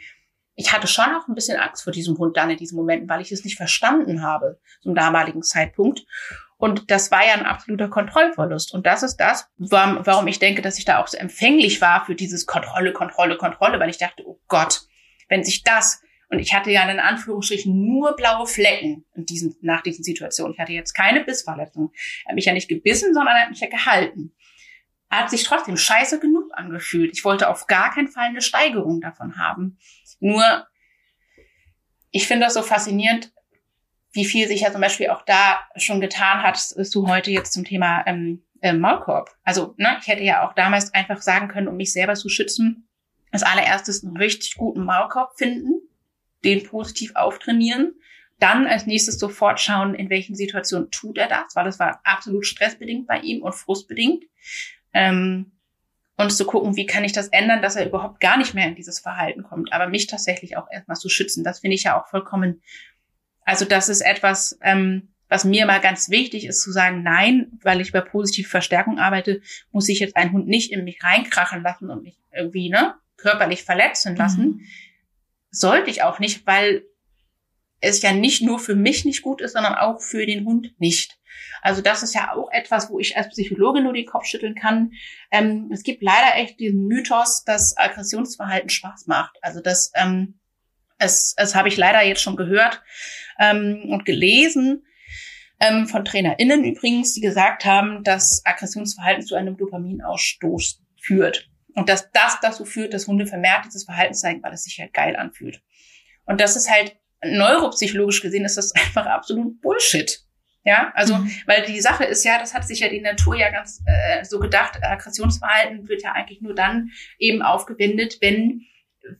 Ich hatte schon auch ein bisschen Angst vor diesem Hund dann in diesen Momenten, weil ich es nicht verstanden habe zum damaligen Zeitpunkt. Und das war ja ein absoluter Kontrollverlust. Und das ist das, warum ich denke, dass ich da auch so empfänglich war für dieses Kontrolle, Kontrolle, Kontrolle, weil ich dachte, oh Gott, wenn sich das, und ich hatte ja in Anführungsstrichen nur blaue Flecken in diesen, nach diesen Situationen. Ich hatte jetzt keine Bissverletzung. Er hat mich ja nicht gebissen, sondern er hat mich ja gehalten. Hat sich trotzdem scheiße genug angefühlt. Ich wollte auf gar keinen Fall eine Steigerung davon haben. Nur, ich finde das so faszinierend, wie viel sich ja zum Beispiel auch da schon getan hat, du heute jetzt zum Thema ähm, äh, Maulkorb. Also, ne, ich hätte ja auch damals einfach sagen können, um mich selber zu schützen, als allererstes einen richtig guten Maulkorb finden, den positiv auftrainieren, dann als nächstes sofort schauen, in welchen Situationen tut er das, weil das war absolut stressbedingt bei ihm und frustbedingt. Ähm, und zu gucken, wie kann ich das ändern, dass er überhaupt gar nicht mehr in dieses Verhalten kommt, aber mich tatsächlich auch erstmal zu schützen. Das finde ich ja auch vollkommen, also das ist etwas, ähm, was mir mal ganz wichtig ist zu sagen, nein, weil ich bei positiv Verstärkung arbeite, muss ich jetzt einen Hund nicht in mich reinkrachen lassen und mich irgendwie, ne, körperlich verletzen lassen. Mhm. Sollte ich auch nicht, weil es ja nicht nur für mich nicht gut ist, sondern auch für den Hund nicht. Also das ist ja auch etwas, wo ich als Psychologin nur den Kopf schütteln kann. Ähm, es gibt leider echt diesen Mythos, dass Aggressionsverhalten Spaß macht. Also das, ähm, es, es habe ich leider jetzt schon gehört ähm, und gelesen ähm, von TrainerInnen übrigens, die gesagt haben, dass Aggressionsverhalten zu einem Dopaminausstoß führt. Und dass das dazu führt, dass Hunde vermehrt dieses Verhalten zeigen, weil es sich halt geil anfühlt. Und das ist halt neuropsychologisch gesehen ist das einfach absolut Bullshit. Ja, also, mhm. weil die Sache ist ja, das hat sich ja die Natur ja ganz äh, so gedacht, Aggressionsverhalten wird ja eigentlich nur dann eben aufgewendet, wenn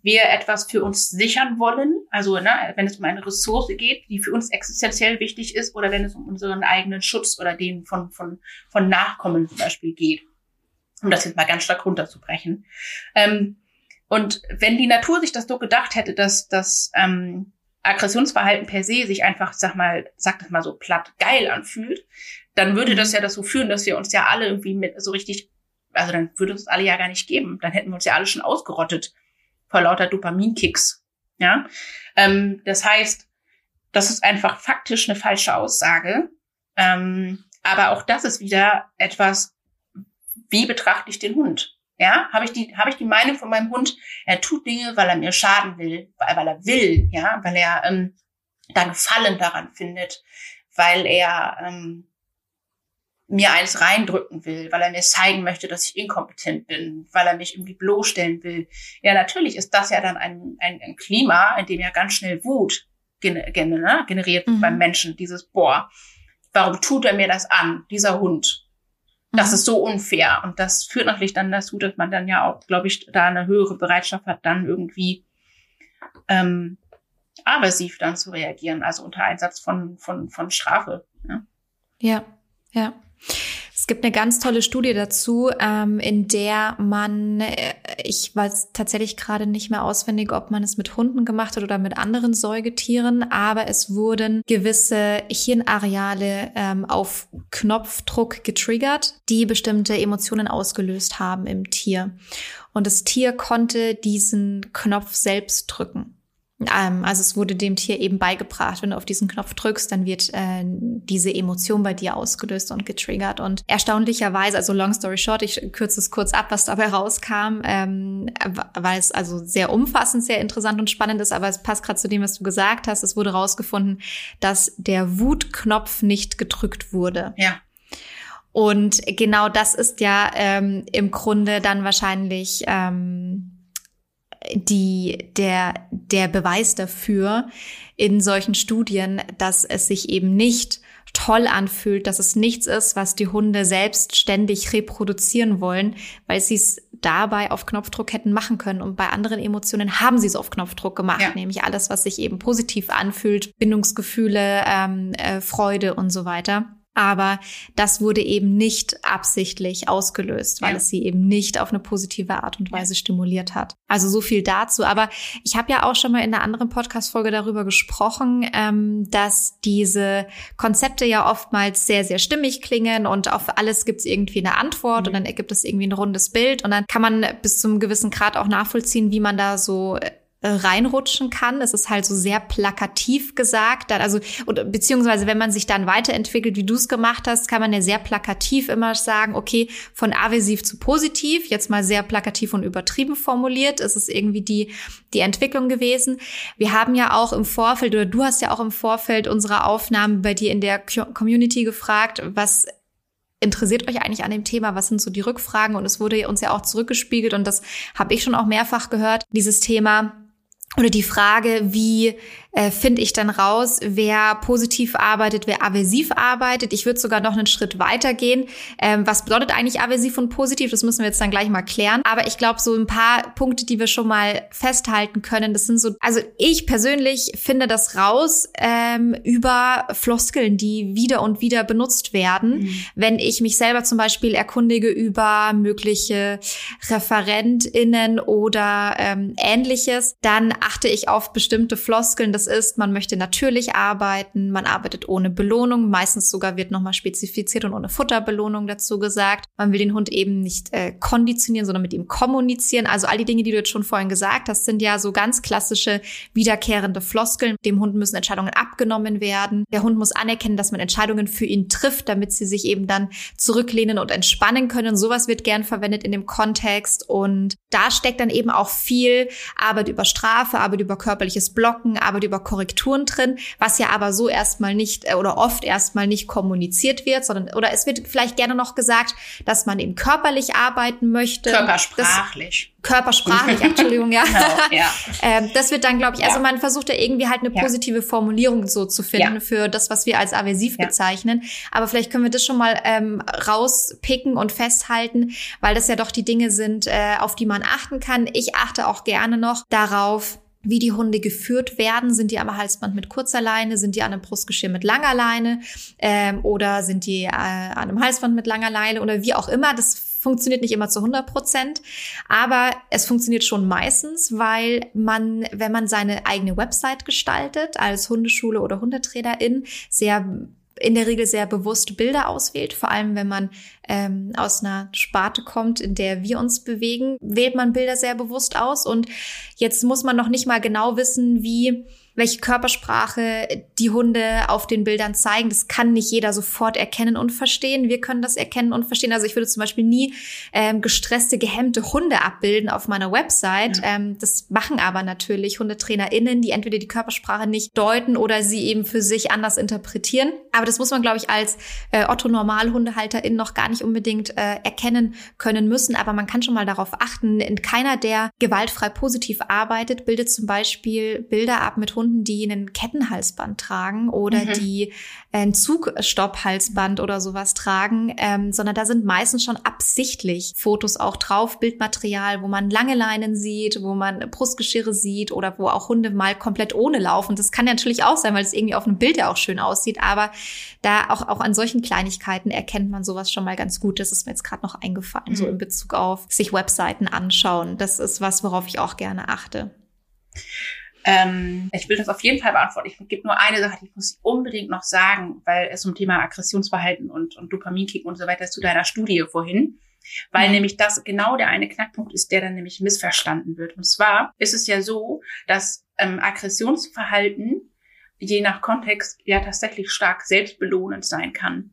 wir etwas für uns sichern wollen, also ne, wenn es um eine Ressource geht, die für uns existenziell wichtig ist, oder wenn es um unseren eigenen Schutz oder den von, von, von Nachkommen zum Beispiel geht um das jetzt mal ganz stark runterzubrechen. Ähm, und wenn die Natur sich das so gedacht hätte, dass das ähm, Aggressionsverhalten per se sich einfach, sag mal, sag das mal so platt geil anfühlt, dann würde das ja dazu führen, dass wir uns ja alle irgendwie mit so richtig, also dann würde es alle ja gar nicht geben. Dann hätten wir uns ja alle schon ausgerottet vor lauter Dopaminkicks. Ja, ähm, das heißt, das ist einfach faktisch eine falsche Aussage. Ähm, aber auch das ist wieder etwas, wie betrachte ich den Hund? Ja, habe ich die, habe ich die Meinung von meinem Hund, er tut Dinge, weil er mir schaden will, weil, weil er will, ja, weil er ähm, da Gefallen daran findet, weil er ähm, mir eines reindrücken will, weil er mir zeigen möchte, dass ich inkompetent bin, weil er mich irgendwie bloßstellen will. Ja, natürlich ist das ja dann ein, ein, ein Klima, in dem ja ganz schnell Wut gener gener generiert mhm. beim Menschen. Dieses, boah, warum tut er mir das an, dieser Hund? Das mhm. ist so unfair. Und das führt natürlich dann dazu, dass man dann ja auch, glaube ich, da eine höhere Bereitschaft hat, dann irgendwie ähm, aversiv dann zu reagieren, also unter Einsatz von, von, von Strafe. Ja, ja. ja. Es gibt eine ganz tolle Studie dazu, ähm, in der man, äh, ich weiß tatsächlich gerade nicht mehr auswendig, ob man es mit Hunden gemacht hat oder mit anderen Säugetieren, aber es wurden gewisse Hirnareale ähm, auf Knopfdruck getriggert, die bestimmte Emotionen ausgelöst haben im Tier. Und das Tier konnte diesen Knopf selbst drücken. Ähm, also es wurde dem Tier eben beigebracht, wenn du auf diesen Knopf drückst, dann wird äh, diese Emotion bei dir ausgelöst und getriggert. Und erstaunlicherweise, also long story short, ich kürze es kurz ab, was dabei rauskam, ähm, weil es also sehr umfassend, sehr interessant und spannend ist, aber es passt gerade zu dem, was du gesagt hast. Es wurde rausgefunden, dass der Wutknopf nicht gedrückt wurde. Ja. Und genau das ist ja ähm, im Grunde dann wahrscheinlich ähm, die, der, der Beweis dafür in solchen Studien, dass es sich eben nicht toll anfühlt, dass es nichts ist, was die Hunde selbst ständig reproduzieren wollen, weil sie es dabei auf Knopfdruck hätten machen können. Und bei anderen Emotionen haben sie es auf Knopfdruck gemacht, ja. nämlich alles, was sich eben positiv anfühlt, Bindungsgefühle, ähm, äh, Freude und so weiter aber das wurde eben nicht absichtlich ausgelöst, weil ja. es sie eben nicht auf eine positive Art und Weise stimuliert hat. Also so viel dazu. Aber ich habe ja auch schon mal in einer anderen Podcast-Folge darüber gesprochen, ähm, dass diese Konzepte ja oftmals sehr, sehr stimmig klingen und auf alles gibt es irgendwie eine Antwort mhm. und dann ergibt es irgendwie ein rundes Bild und dann kann man bis zum gewissen Grad auch nachvollziehen, wie man da so äh, reinrutschen kann. Es ist halt so sehr plakativ gesagt. Also, oder, beziehungsweise wenn man sich dann weiterentwickelt, wie du es gemacht hast, kann man ja sehr plakativ immer sagen, okay, von aversiv zu positiv, jetzt mal sehr plakativ und übertrieben formuliert, ist es irgendwie die, die Entwicklung gewesen. Wir haben ja auch im Vorfeld, oder du hast ja auch im Vorfeld unserer Aufnahmen bei dir in der Community gefragt, was interessiert euch eigentlich an dem Thema? Was sind so die Rückfragen? Und es wurde uns ja auch zurückgespiegelt und das habe ich schon auch mehrfach gehört, dieses Thema, oder die Frage, wie äh, finde ich dann raus, wer positiv arbeitet, wer aversiv arbeitet. Ich würde sogar noch einen Schritt weiter gehen. Ähm, was bedeutet eigentlich aversiv und positiv? Das müssen wir jetzt dann gleich mal klären. Aber ich glaube, so ein paar Punkte, die wir schon mal festhalten können, das sind so, also ich persönlich finde das raus ähm, über Floskeln, die wieder und wieder benutzt werden. Mhm. Wenn ich mich selber zum Beispiel erkundige über mögliche ReferentInnen oder ähm, ähnliches, dann achte ich auf bestimmte Floskeln. Das ist, man möchte natürlich arbeiten, man arbeitet ohne Belohnung, meistens sogar wird nochmal spezifiziert und ohne Futterbelohnung dazu gesagt. Man will den Hund eben nicht äh, konditionieren, sondern mit ihm kommunizieren. Also all die Dinge, die du jetzt schon vorhin gesagt hast, sind ja so ganz klassische wiederkehrende Floskeln. Dem Hund müssen Entscheidungen abgenommen werden. Der Hund muss anerkennen, dass man Entscheidungen für ihn trifft, damit sie sich eben dann zurücklehnen und entspannen können. Sowas wird gern verwendet in dem Kontext und da steckt dann eben auch viel Arbeit über Strafe, Arbeit über körperliches Blocken, Arbeit über Korrekturen drin, was ja aber so erstmal nicht äh, oder oft erstmal nicht kommuniziert wird, sondern oder es wird vielleicht gerne noch gesagt, dass man eben körperlich arbeiten möchte. Körpersprachlich. Das, körpersprachlich, Entschuldigung, ja. Genau, ja. ähm, das wird dann, glaube ich, also man versucht ja irgendwie halt eine ja. positive Formulierung so zu finden ja. für das, was wir als aversiv bezeichnen. Aber vielleicht können wir das schon mal ähm, rauspicken und festhalten, weil das ja doch die Dinge sind, äh, auf die man achten kann. Ich achte auch gerne noch darauf, wie die Hunde geführt werden. Sind die am Halsband mit kurzer Leine? Sind die an einem Brustgeschirr mit langer Leine? Ähm, oder sind die äh, an einem Halsband mit langer Leine? Oder wie auch immer. Das funktioniert nicht immer zu 100 Prozent, aber es funktioniert schon meistens, weil man, wenn man seine eigene Website gestaltet, als Hundeschule oder Hundetrainerin, sehr in der Regel sehr bewusst Bilder auswählt, vor allem wenn man ähm, aus einer Sparte kommt, in der wir uns bewegen, wählt man Bilder sehr bewusst aus. Und jetzt muss man noch nicht mal genau wissen, wie welche Körpersprache die Hunde auf den Bildern zeigen. Das kann nicht jeder sofort erkennen und verstehen. Wir können das erkennen und verstehen. Also ich würde zum Beispiel nie ähm, gestresste, gehemmte Hunde abbilden auf meiner Website. Ja. Ähm, das machen aber natürlich HundetrainerInnen, die entweder die Körpersprache nicht deuten oder sie eben für sich anders interpretieren. Aber das muss man, glaube ich, als äh, Otto-Normal-HundehalterIn noch gar nicht unbedingt äh, erkennen können müssen. Aber man kann schon mal darauf achten, in keiner, der gewaltfrei positiv arbeitet, bildet zum Beispiel Bilder ab mit Hunden, Kunden, die einen Kettenhalsband tragen oder mhm. die ein Zugstopphalsband oder sowas tragen, ähm, sondern da sind meistens schon absichtlich Fotos auch drauf, Bildmaterial, wo man lange Leinen sieht, wo man Brustgeschirre sieht oder wo auch Hunde mal komplett ohne laufen. Das kann ja natürlich auch sein, weil es irgendwie auf einem Bild ja auch schön aussieht, aber da auch, auch an solchen Kleinigkeiten erkennt man sowas schon mal ganz gut. Das ist mir jetzt gerade noch eingefallen, mhm. so in Bezug auf sich Webseiten anschauen. Das ist was, worauf ich auch gerne achte. Ähm, ich will das auf jeden Fall beantworten. Ich gibt nur eine Sache, die muss ich unbedingt noch sagen, weil es um Thema Aggressionsverhalten und, und Dopaminkick und so weiter zu deiner Studie vorhin. Weil mhm. nämlich das genau der eine Knackpunkt ist, der dann nämlich missverstanden wird. Und zwar ist es ja so, dass ähm, Aggressionsverhalten je nach Kontext ja tatsächlich stark selbstbelohnend sein kann.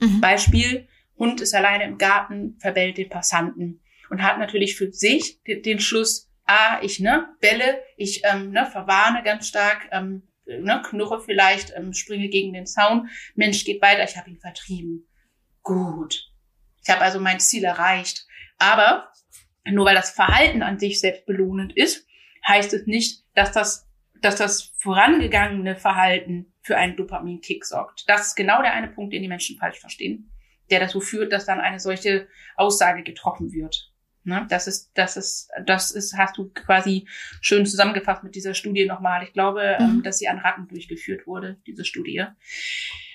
Mhm. Beispiel, Hund ist alleine im Garten, verbellt den Passanten und hat natürlich für sich den, den Schluss, ah, ich ne, belle, ich ähm, ne, verwarne ganz stark, ähm, ne, knurre vielleicht, ähm, springe gegen den Zaun, Mensch geht weiter, ich habe ihn vertrieben. Gut. Ich habe also mein Ziel erreicht. Aber nur weil das Verhalten an sich selbst belohnend ist, heißt es nicht, dass das, dass das vorangegangene Verhalten für einen Dopaminkick sorgt. Das ist genau der eine Punkt, den die Menschen falsch verstehen, der dazu führt, dass dann eine solche Aussage getroffen wird. Ne? Das ist, das ist, das ist, hast du quasi schön zusammengefasst mit dieser Studie nochmal. Ich glaube, ähm, mhm. dass sie an Ratten durchgeführt wurde, diese Studie.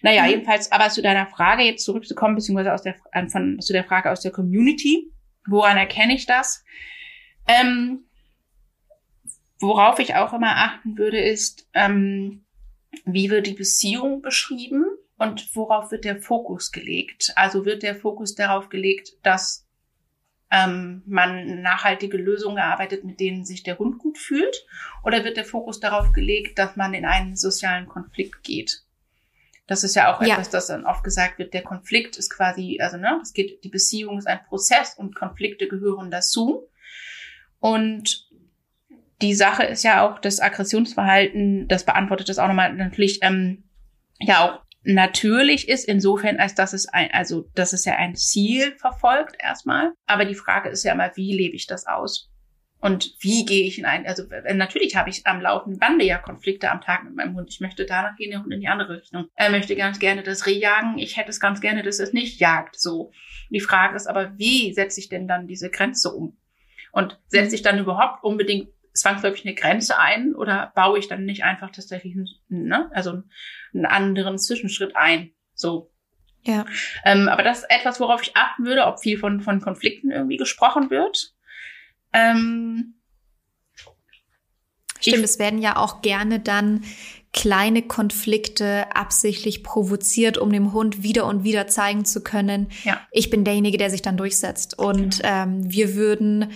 Naja, mhm. jedenfalls, aber zu deiner Frage jetzt zurückzukommen, beziehungsweise aus der, von, zu der Frage aus der Community. Woran erkenne ich das? Ähm, worauf ich auch immer achten würde, ist, ähm, wie wird die Beziehung beschrieben und worauf wird der Fokus gelegt? Also wird der Fokus darauf gelegt, dass ähm, man nachhaltige Lösungen erarbeitet, mit denen sich der Hund gut fühlt? Oder wird der Fokus darauf gelegt, dass man in einen sozialen Konflikt geht? Das ist ja auch ja. etwas, das dann oft gesagt wird. Der Konflikt ist quasi, also ne, es geht, die Beziehung ist ein Prozess und Konflikte gehören dazu. Und die Sache ist ja auch, das Aggressionsverhalten, das beantwortet das auch nochmal natürlich ähm, ja auch natürlich ist, insofern, als dass es ein, also, dass es ja ein Ziel verfolgt erstmal. Aber die Frage ist ja immer, wie lebe ich das aus? Und wie gehe ich in ein, also natürlich habe ich am laufenden Bande ja Konflikte am Tag mit meinem Hund. Ich möchte danach gehen, der Hund in die andere Richtung. Er möchte ganz gerne das Reh jagen. Ich hätte es ganz gerne, dass es nicht jagt. So. Die Frage ist aber, wie setze ich denn dann diese Grenze um? Und setze ich dann überhaupt unbedingt zwangsläufig eine Grenze ein oder baue ich dann nicht einfach tatsächlich einen, ne, also einen anderen Zwischenschritt ein? So. Ja. Ähm, aber das ist etwas, worauf ich achten würde, ob viel von, von Konflikten irgendwie gesprochen wird. Ähm, Stimmt, es werden ja auch gerne dann kleine Konflikte absichtlich provoziert, um dem Hund wieder und wieder zeigen zu können, ja. ich bin derjenige, der sich dann durchsetzt. Und genau. ähm, wir würden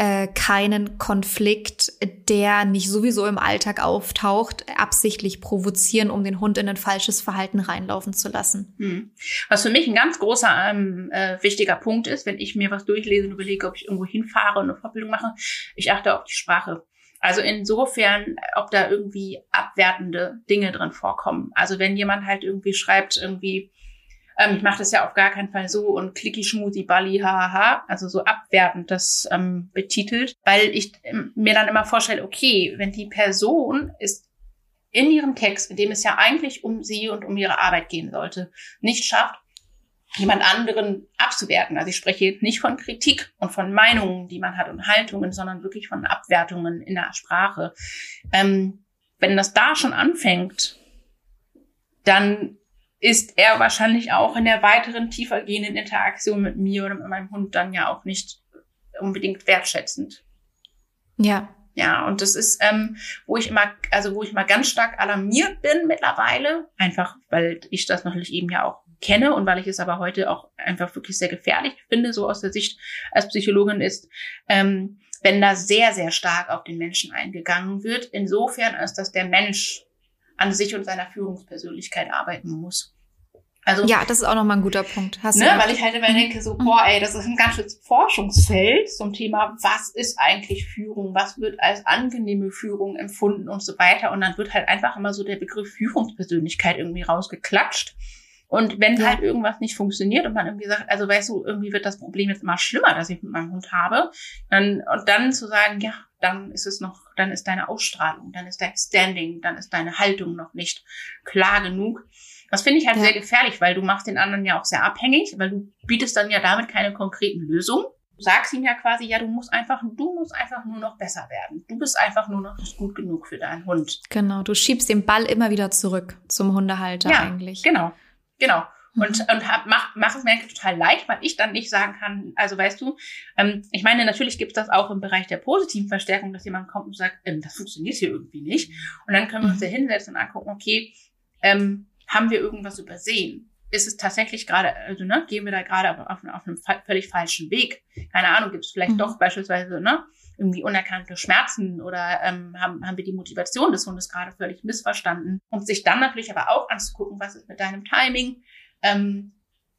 äh, keinen Konflikt, der nicht sowieso im Alltag auftaucht, absichtlich provozieren, um den Hund in ein falsches Verhalten reinlaufen zu lassen. Hm. Was für mich ein ganz großer ähm, äh, wichtiger Punkt ist, wenn ich mir was durchlese und überlege, ob ich irgendwo hinfahre und eine Fortbildung mache, ich achte auf die Sprache. Also insofern, ob da irgendwie abwertende Dinge drin vorkommen. Also wenn jemand halt irgendwie schreibt, irgendwie, ähm, ich mache das ja auf gar keinen Fall so und klicki schmusi balli hahaha, also so abwertend das ähm, betitelt, weil ich ähm, mir dann immer vorstelle, okay, wenn die Person ist in ihrem Text, in dem es ja eigentlich um sie und um ihre Arbeit gehen sollte, nicht schafft, jemand anderen abzuwerten. Also ich spreche nicht von Kritik und von Meinungen, die man hat und Haltungen, sondern wirklich von Abwertungen in der Sprache. Ähm, wenn das da schon anfängt, dann ist er wahrscheinlich auch in der weiteren tiefer gehenden Interaktion mit mir oder mit meinem Hund dann ja auch nicht unbedingt wertschätzend. Ja. Ja, und das ist, ähm, wo ich immer, also wo ich mal ganz stark alarmiert bin mittlerweile, einfach weil ich das natürlich eben ja auch kenne und weil ich es aber heute auch einfach wirklich sehr gefährlich finde, so aus der Sicht als Psychologin ist, ähm, wenn da sehr, sehr stark auf den Menschen eingegangen wird, insofern als dass der Mensch an sich und seiner Führungspersönlichkeit arbeiten muss. Also, ja, das ist auch nochmal ein guter Punkt. Hast ne, du weil ich halt immer denke, so, boah, ey, das ist ein ganzes Forschungsfeld zum Thema, was ist eigentlich Führung, was wird als angenehme Führung empfunden und so weiter. Und dann wird halt einfach immer so der Begriff Führungspersönlichkeit irgendwie rausgeklatscht. Und wenn ja. halt irgendwas nicht funktioniert und man irgendwie sagt, also weißt du, irgendwie wird das Problem jetzt immer schlimmer, das ich mit meinem Hund habe, dann, und dann zu sagen, ja, dann ist es noch, dann ist deine Ausstrahlung, dann ist dein Standing, dann ist deine Haltung noch nicht klar genug. Das finde ich halt ja. sehr gefährlich, weil du machst den anderen ja auch sehr abhängig, weil du bietest dann ja damit keine konkreten Lösungen. Du sagst ihm ja quasi, ja, du musst einfach, du musst einfach nur noch besser werden. Du bist einfach nur noch nicht gut genug für deinen Hund. Genau, du schiebst den Ball immer wieder zurück zum Hundehalter ja, eigentlich. Genau. Genau. Mhm. Und, und hab, mach, mach es mir total leicht, weil ich dann nicht sagen kann, also weißt du, ähm, ich meine, natürlich gibt es das auch im Bereich der positiven Verstärkung, dass jemand kommt und sagt, ähm, das funktioniert hier irgendwie nicht. Und dann können wir uns mhm. da hinsetzen und angucken, okay, ähm, haben wir irgendwas übersehen? ist es tatsächlich gerade, also ne, gehen wir da gerade auf, auf einem völlig falschen Weg. Keine Ahnung, gibt es vielleicht mhm. doch beispielsweise ne, irgendwie unerkannte Schmerzen oder ähm, haben, haben wir die Motivation des Hundes gerade völlig missverstanden. Und sich dann natürlich aber auch anzugucken, was ist mit deinem Timing, ähm,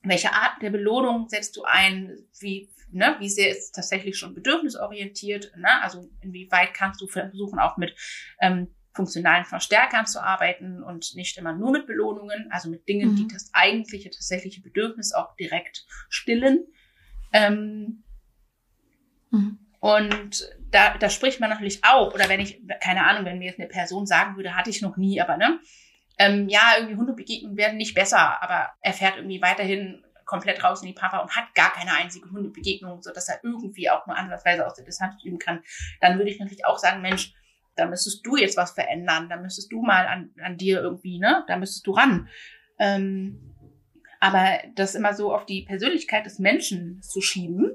welche Art der Belohnung setzt du ein, wie, ne, wie sehr ist es tatsächlich schon bedürfnisorientiert, ne? also inwieweit kannst du versuchen, auch mit ähm, funktionalen Verstärkern zu arbeiten und nicht immer nur mit Belohnungen, also mit Dingen, mhm. die das eigentliche, tatsächliche Bedürfnis auch direkt stillen. Ähm, mhm. Und da, da spricht man natürlich auch, oder wenn ich, keine Ahnung, wenn mir jetzt eine Person sagen würde, hatte ich noch nie, aber ne, ähm, ja, irgendwie Hundebegegnungen werden nicht besser, aber er fährt irgendwie weiterhin komplett raus in die Papa und hat gar keine einzige Hundebegegnung, so dass er irgendwie auch nur ansatzweise aus der Distanz üben kann, dann würde ich natürlich auch sagen, Mensch, da müsstest du jetzt was verändern, da müsstest du mal an, an dir irgendwie, ne, da müsstest du ran. Ähm, aber das immer so auf die Persönlichkeit des Menschen zu schieben,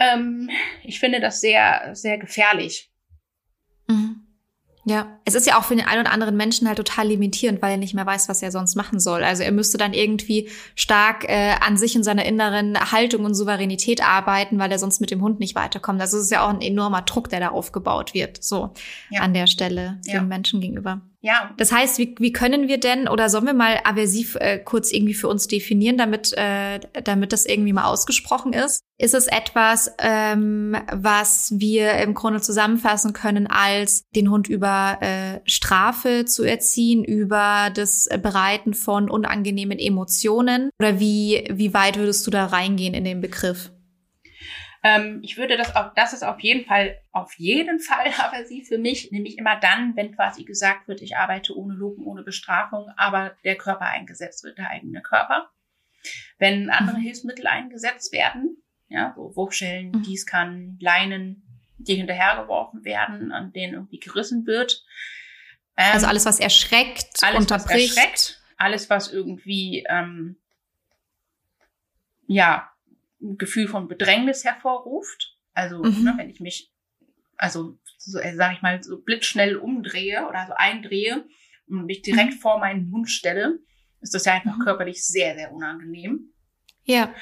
ähm, ich finde das sehr, sehr gefährlich. Ja, es ist ja auch für den einen oder anderen Menschen halt total limitierend, weil er nicht mehr weiß, was er sonst machen soll. Also er müsste dann irgendwie stark äh, an sich und seiner inneren Haltung und Souveränität arbeiten, weil er sonst mit dem Hund nicht weiterkommt. Also es ist ja auch ein enormer Druck, der da aufgebaut wird, so ja. an der Stelle ja. dem Menschen gegenüber. Ja. Das heißt, wie, wie können wir denn oder sollen wir mal aversiv äh, kurz irgendwie für uns definieren, damit, äh, damit das irgendwie mal ausgesprochen ist? Ist es etwas, ähm, was wir im Grunde zusammenfassen können als den Hund über äh, Strafe zu erziehen, über das Bereiten von unangenehmen Emotionen? Oder wie, wie weit würdest du da reingehen in den Begriff? Ähm, ich würde das auch, das ist auf jeden Fall, auf jeden Fall aber sie für mich, nämlich immer dann, wenn quasi gesagt wird, ich arbeite ohne Lupen, ohne Bestrafung, aber der Körper eingesetzt wird, der eigene Körper. Wenn andere mhm. Hilfsmittel eingesetzt werden, ja, so Wurfschellen, mhm. Gießkannen, Leinen, die hinterhergeworfen werden, an denen irgendwie gerissen wird. Ähm, also alles, was erschreckt, alles, unterbricht. Was erschreckt, alles, was irgendwie, ähm, ja, ein Gefühl von Bedrängnis hervorruft. Also, mhm. ne, wenn ich mich, also, so, äh, sag ich mal, so blitzschnell umdrehe oder so eindrehe und mich direkt mhm. vor meinen Mund stelle, ist das ja einfach mhm. körperlich sehr, sehr unangenehm. Ja.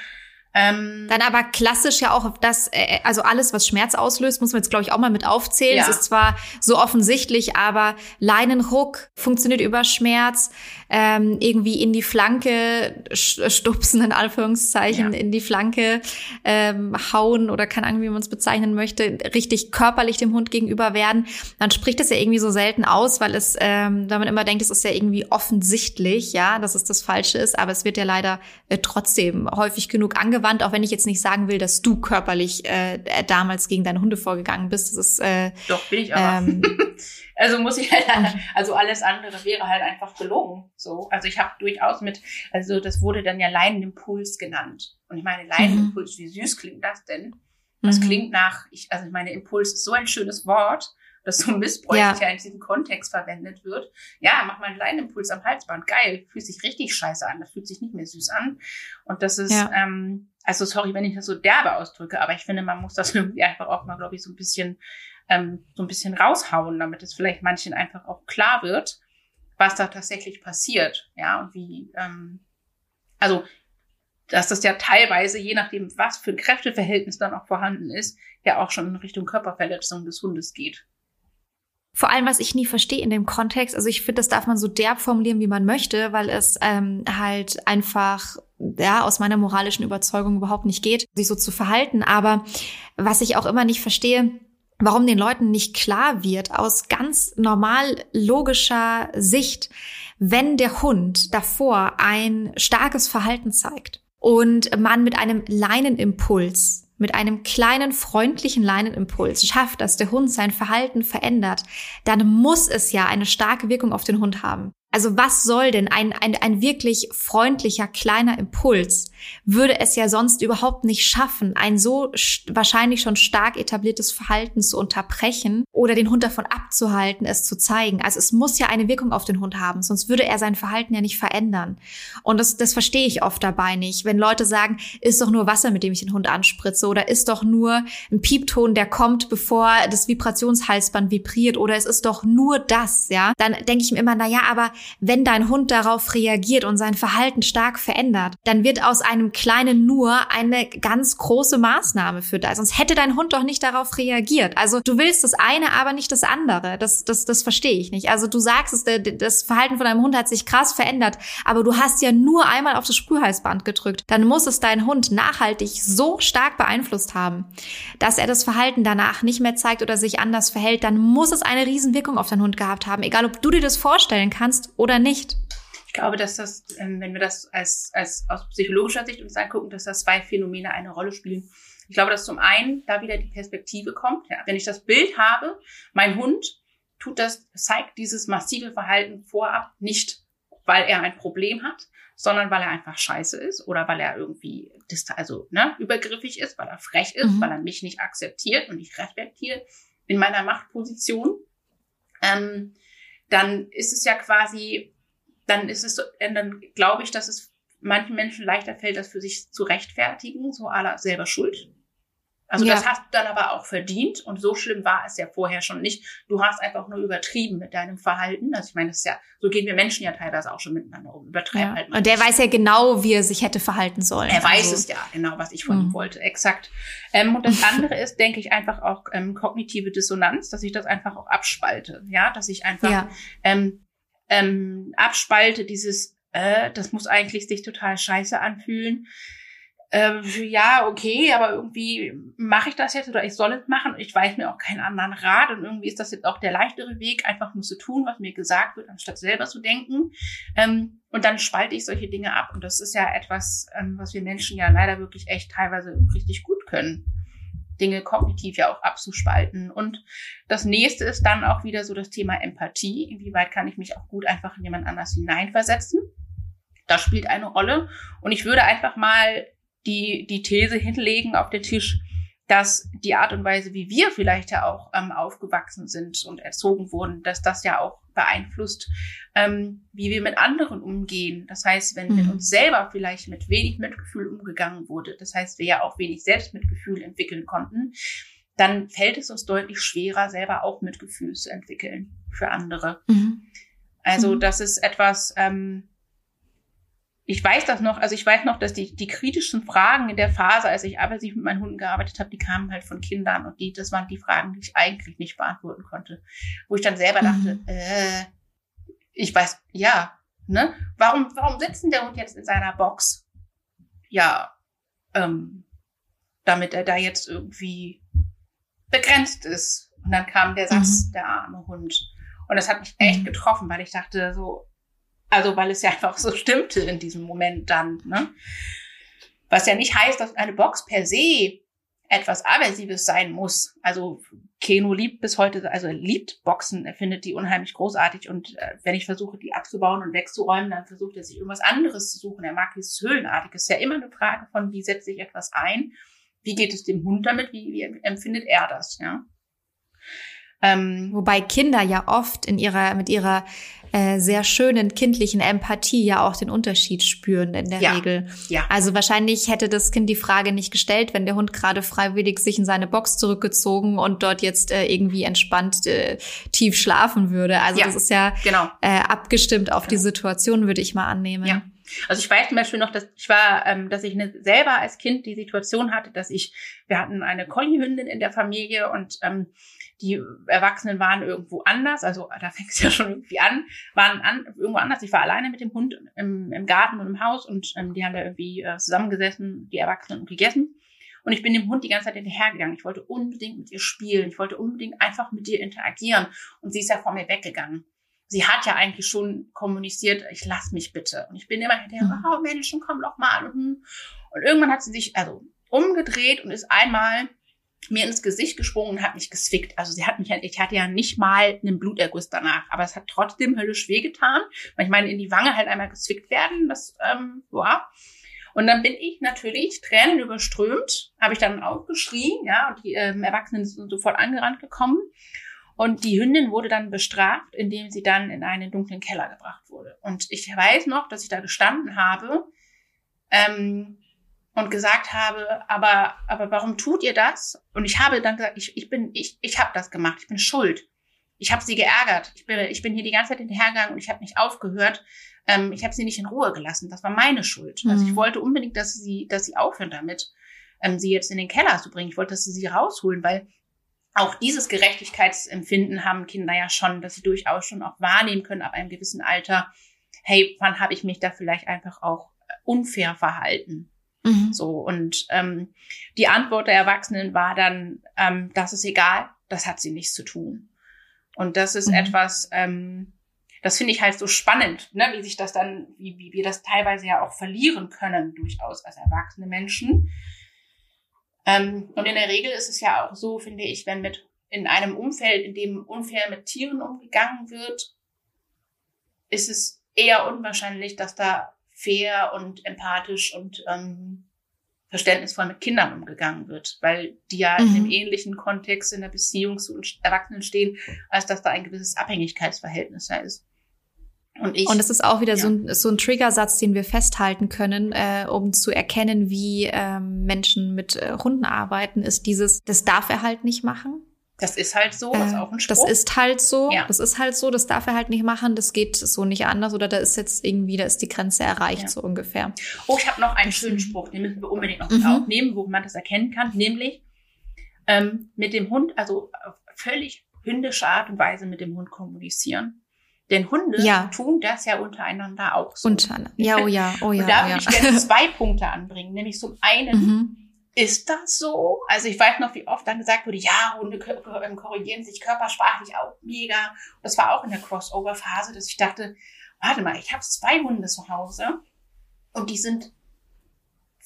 Ähm, Dann aber klassisch ja auch das, äh, also alles, was Schmerz auslöst, muss man jetzt, glaube ich, auch mal mit aufzählen. Ja. Es ist zwar so offensichtlich, aber Leinenruck funktioniert über Schmerz, ähm, irgendwie in die Flanke stupsen, in Anführungszeichen, ja. in die Flanke ähm, hauen oder keine Ahnung, wie man es bezeichnen möchte, richtig körperlich dem Hund gegenüber werden. Dann spricht es ja irgendwie so selten aus, weil es, ähm, weil man immer denkt, es ist ja irgendwie offensichtlich, ja, dass es das Falsche ist, aber es wird ja leider äh, trotzdem häufig genug angewandt angewandt, auch wenn ich jetzt nicht sagen will, dass du körperlich äh, damals gegen deine Hunde vorgegangen bist. Das ist, äh, Doch, bin ich aber. Ähm, also muss ich halt, also alles andere wäre halt einfach gelogen. So, also ich habe durchaus mit, also das wurde dann ja Leinenimpuls genannt. Und ich meine, Leinenimpuls, mhm. wie süß klingt das denn? Das mhm. klingt nach, ich, also ich meine, Impuls ist so ein schönes Wort das so missbräuchlich ja. in diesem Kontext verwendet wird. Ja, mach mal einen kleinen Impuls am Halsband. Geil, fühlt sich richtig scheiße an. Das fühlt sich nicht mehr süß an. Und das ist, ja. ähm, also sorry, wenn ich das so derbe ausdrücke, aber ich finde, man muss das irgendwie einfach auch mal, glaube ich, so ein bisschen, ähm, so ein bisschen raushauen, damit es vielleicht manchen einfach auch klar wird, was da tatsächlich passiert. Ja, und wie, ähm, also dass das ja teilweise, je nachdem, was für ein Kräfteverhältnis dann auch vorhanden ist, ja auch schon in Richtung Körperverletzung des Hundes geht. Vor allem, was ich nie verstehe in dem Kontext, also ich finde, das darf man so derb formulieren, wie man möchte, weil es ähm, halt einfach ja aus meiner moralischen Überzeugung überhaupt nicht geht, sich so zu verhalten. Aber was ich auch immer nicht verstehe, warum den Leuten nicht klar wird, aus ganz normal logischer Sicht, wenn der Hund davor ein starkes Verhalten zeigt und man mit einem Leinenimpuls mit einem kleinen freundlichen Leinenimpuls schafft, dass der Hund sein Verhalten verändert, dann muss es ja eine starke Wirkung auf den Hund haben. Also was soll denn ein, ein, ein wirklich freundlicher kleiner Impuls würde es ja sonst überhaupt nicht schaffen, ein so wahrscheinlich schon stark etabliertes Verhalten zu unterbrechen oder den Hund davon abzuhalten, es zu zeigen. Also es muss ja eine Wirkung auf den Hund haben, sonst würde er sein Verhalten ja nicht verändern. Und das, das verstehe ich oft dabei nicht, wenn Leute sagen, ist doch nur Wasser, mit dem ich den Hund anspritze oder ist doch nur ein Piepton, der kommt, bevor das Vibrationshalsband vibriert oder es ist doch nur das, ja. Dann denke ich mir immer, na ja, aber wenn dein Hund darauf reagiert und sein Verhalten stark verändert, dann wird aus einem kleinen nur eine ganz große Maßnahme für das. Sonst hätte dein Hund doch nicht darauf reagiert. Also du willst das eine, aber nicht das andere. Das, das, das verstehe ich nicht. Also du sagst, es, das Verhalten von deinem Hund hat sich krass verändert, aber du hast ja nur einmal auf das Sprühhalsband gedrückt. Dann muss es dein Hund nachhaltig so stark beeinflusst haben, dass er das Verhalten danach nicht mehr zeigt oder sich anders verhält, dann muss es eine Riesenwirkung auf deinen Hund gehabt haben, egal ob du dir das vorstellen kannst oder nicht. Ich glaube, dass das, ähm, wenn wir das als, als aus psychologischer Sicht uns angucken, dass das zwei Phänomene eine Rolle spielen. Ich glaube, dass zum einen da wieder die Perspektive kommt. Ja, wenn ich das Bild habe, mein Hund tut das, zeigt dieses massive Verhalten vorab nicht, weil er ein Problem hat, sondern weil er einfach scheiße ist oder weil er irgendwie also ne, übergriffig ist, weil er frech ist, mhm. weil er mich nicht akzeptiert und nicht respektiert in meiner Machtposition, ähm, dann ist es ja quasi, dann ist es äh, dann glaube ich, dass es manchen Menschen leichter fällt, das für sich zu rechtfertigen, so aller selber schuld. Also ja. das hast du dann aber auch verdient und so schlimm war es ja vorher schon nicht. Du hast einfach nur übertrieben mit deinem Verhalten. Also ich meine, das ist ja, so gehen wir Menschen ja teilweise auch schon miteinander um. Übertreiben ja. halt. Und der weiß ja genau, wie er sich hätte verhalten sollen. Er weiß also. es ja genau, was ich von mhm. ihm wollte, exakt. Ähm, und das andere ist, denke ich, einfach auch ähm, kognitive Dissonanz, dass ich das einfach auch abspalte. Ja, dass ich einfach ja. ähm, ähm, abspalte dieses, äh, das muss eigentlich sich total scheiße anfühlen äh, ja, okay, aber irgendwie mache ich das jetzt oder ich soll es machen ich weiß mir auch keinen anderen Rat und irgendwie ist das jetzt auch der leichtere Weg, einfach nur zu tun, was mir gesagt wird, anstatt selber zu denken. Ähm, und dann spalte ich solche Dinge ab und das ist ja etwas, ähm, was wir Menschen ja leider wirklich echt teilweise richtig gut können. Dinge kognitiv ja auch abzuspalten. Und das nächste ist dann auch wieder so das Thema Empathie. Inwieweit kann ich mich auch gut einfach in jemand anders hineinversetzen? Das spielt eine Rolle. Und ich würde einfach mal die, die These hinlegen auf den Tisch, dass die Art und Weise, wie wir vielleicht ja auch ähm, aufgewachsen sind und erzogen wurden, dass das ja auch beeinflusst, ähm, wie wir mit anderen umgehen. Das heißt, wenn mhm. mit uns selber vielleicht mit wenig Mitgefühl umgegangen wurde, das heißt, wir ja auch wenig Selbstmitgefühl entwickeln konnten, dann fällt es uns deutlich schwerer, selber auch Mitgefühl zu entwickeln für andere. Mhm. Also mhm. das ist etwas, ähm, ich weiß das noch, also ich weiß noch, dass die, die kritischen Fragen in der Phase, als ich arbeitsmäßig mit meinen Hunden gearbeitet habe, die kamen halt von Kindern und die, das waren die Fragen, die ich eigentlich nicht beantworten konnte. Wo ich dann selber dachte, mhm. äh, ich weiß, ja, ne? Warum, warum sitzt denn der Hund jetzt in seiner Box? Ja, ähm, damit er da jetzt irgendwie begrenzt ist. Und dann kam der Satz, mhm. der arme Hund. Und das hat mich echt mhm. getroffen, weil ich dachte so, also weil es ja einfach so stimmte in diesem Moment dann. Ne? Was ja nicht heißt, dass eine Box per se etwas Aversives sein muss. Also Keno liebt bis heute, also liebt Boxen, er findet die unheimlich großartig und äh, wenn ich versuche, die abzubauen und wegzuräumen, dann versucht er sich irgendwas anderes zu suchen. Er mag dieses Höhlenartige. Es ist ja immer eine Frage von, wie setze ich etwas ein? Wie geht es dem Hund damit? Wie, wie empfindet er das? Ja. Ähm, Wobei Kinder ja oft in ihrer, mit ihrer äh, sehr schönen kindlichen Empathie ja auch den Unterschied spüren in der ja, Regel. Ja. Also wahrscheinlich hätte das Kind die Frage nicht gestellt, wenn der Hund gerade freiwillig sich in seine Box zurückgezogen und dort jetzt äh, irgendwie entspannt äh, tief schlafen würde. Also ja, das ist ja genau. äh, abgestimmt auf genau. die Situation, würde ich mal annehmen. Ja. Also ich weiß zum Beispiel noch, dass ich war, ähm, dass ich eine, selber als Kind die Situation hatte, dass ich, wir hatten eine Collie-Hündin in der Familie und ähm, die Erwachsenen waren irgendwo anders, also da fängt es ja schon irgendwie an, waren an, irgendwo anders. Ich war alleine mit dem Hund im, im Garten und im Haus und ähm, die haben da irgendwie äh, zusammengesessen, die Erwachsenen, und gegessen. Und ich bin dem Hund die ganze Zeit hinterhergegangen. Ich wollte unbedingt mit ihr spielen. Ich wollte unbedingt einfach mit ihr interagieren. Und sie ist ja vor mir weggegangen. Sie hat ja eigentlich schon kommuniziert, ich lass mich bitte. Und ich bin immer hinterher, mhm. oh Menschen, komm doch mal. Und irgendwann hat sie sich also umgedreht und ist einmal mir ins Gesicht gesprungen und hat mich geswickt. Also sie hat mich, ich hatte ja nicht mal einen Bluterguss danach, aber es hat trotzdem höllisch wehgetan. Weil ich meine, in die Wange halt einmal geswickt werden, das, ähm, ja. Und dann bin ich natürlich Tränen überströmt, habe ich dann aufgeschrien, ja, und die ähm, Erwachsenen sind sofort angerannt gekommen. Und die Hündin wurde dann bestraft, indem sie dann in einen dunklen Keller gebracht wurde. Und ich weiß noch, dass ich da gestanden habe, ähm, und gesagt habe, aber, aber warum tut ihr das? Und ich habe dann gesagt, ich, ich bin, ich, ich habe das gemacht, ich bin schuld. Ich habe sie geärgert. Ich bin, ich bin hier die ganze Zeit hinterhergegangen und ich habe nicht aufgehört. Ähm, ich habe sie nicht in Ruhe gelassen. Das war meine Schuld. Mhm. Also ich mhm. wollte unbedingt, dass sie, dass sie aufhören damit, ähm, sie jetzt in den Keller zu bringen. Ich wollte, dass sie sie rausholen, weil auch dieses Gerechtigkeitsempfinden haben Kinder ja schon, dass sie durchaus schon auch wahrnehmen können ab einem gewissen Alter, hey, wann habe ich mich da vielleicht einfach auch unfair verhalten? Mhm. So, und ähm, die Antwort der Erwachsenen war dann, ähm, das ist egal, das hat sie nichts zu tun. Und das ist mhm. etwas, ähm, das finde ich halt so spannend, ne, wie sich das dann, wie, wie wir das teilweise ja auch verlieren können, durchaus als erwachsene Menschen. Ähm, und in der Regel ist es ja auch so, finde ich, wenn mit in einem Umfeld, in dem unfair mit Tieren umgegangen wird, ist es eher unwahrscheinlich, dass da fair und empathisch und ähm, verständnisvoll mit Kindern umgegangen wird, weil die ja mhm. in einem ähnlichen Kontext in der Beziehung zu Erwachsenen stehen, als dass da ein gewisses Abhängigkeitsverhältnis da ist. Und, ich, und das ist auch wieder ja. so, ein, so ein Triggersatz, den wir festhalten können, äh, um zu erkennen, wie ähm, Menschen mit äh, Hunden arbeiten, ist dieses, das darf er halt nicht machen. Das ist halt so, das ist auch ein Spruch. Das ist halt so, ja. das ist halt so, das darf er halt nicht machen, das geht so nicht anders oder da ist jetzt irgendwie, da ist die Grenze erreicht, ja. so ungefähr. Oh, ich habe noch einen schönen Spruch, den müssen wir unbedingt noch mhm. aufnehmen, wo man das erkennen kann, nämlich ähm, mit dem Hund, also auf völlig hündische Art und Weise mit dem Hund kommunizieren. Denn Hunde ja. tun das ja untereinander auch so. Untereinander. Ja, oh ja, oh ja. Und da oh würde ich gerne zwei Punkte anbringen. Nämlich zum einen, mhm. Ist das so? Also ich weiß noch, wie oft dann gesagt wurde, ja, Hunde ähm, korrigieren sich körpersprachlich auch mega. Das war auch in der Crossover-Phase, dass ich dachte, warte mal, ich habe zwei Hunde zu Hause und die sind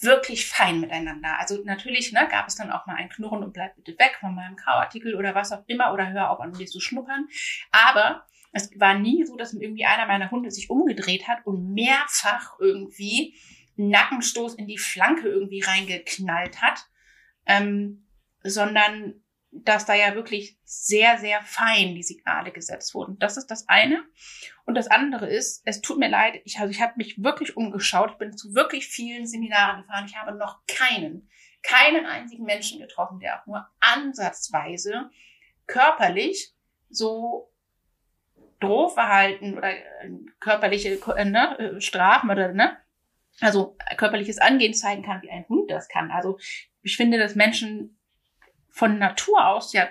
wirklich fein miteinander. Also natürlich ne, gab es dann auch mal ein Knurren und bleib bitte weg von meinem Kauartikel oder was auch immer oder hör auf an mich zu schnuppern. Aber es war nie so, dass irgendwie einer meiner Hunde sich umgedreht hat und mehrfach irgendwie Nackenstoß in die Flanke irgendwie reingeknallt hat, ähm, sondern dass da ja wirklich sehr, sehr fein die Signale gesetzt wurden. Das ist das eine. Und das andere ist, es tut mir leid, ich, also ich habe mich wirklich umgeschaut, ich bin zu wirklich vielen Seminaren gefahren, ich habe noch keinen, keinen einzigen Menschen getroffen, der auch nur ansatzweise körperlich so Drohverhalten oder äh, körperliche äh, ne, äh, Strafen oder ne, also körperliches Angehen zeigen kann, wie ein Hund das kann. Also ich finde, dass Menschen von Natur aus ja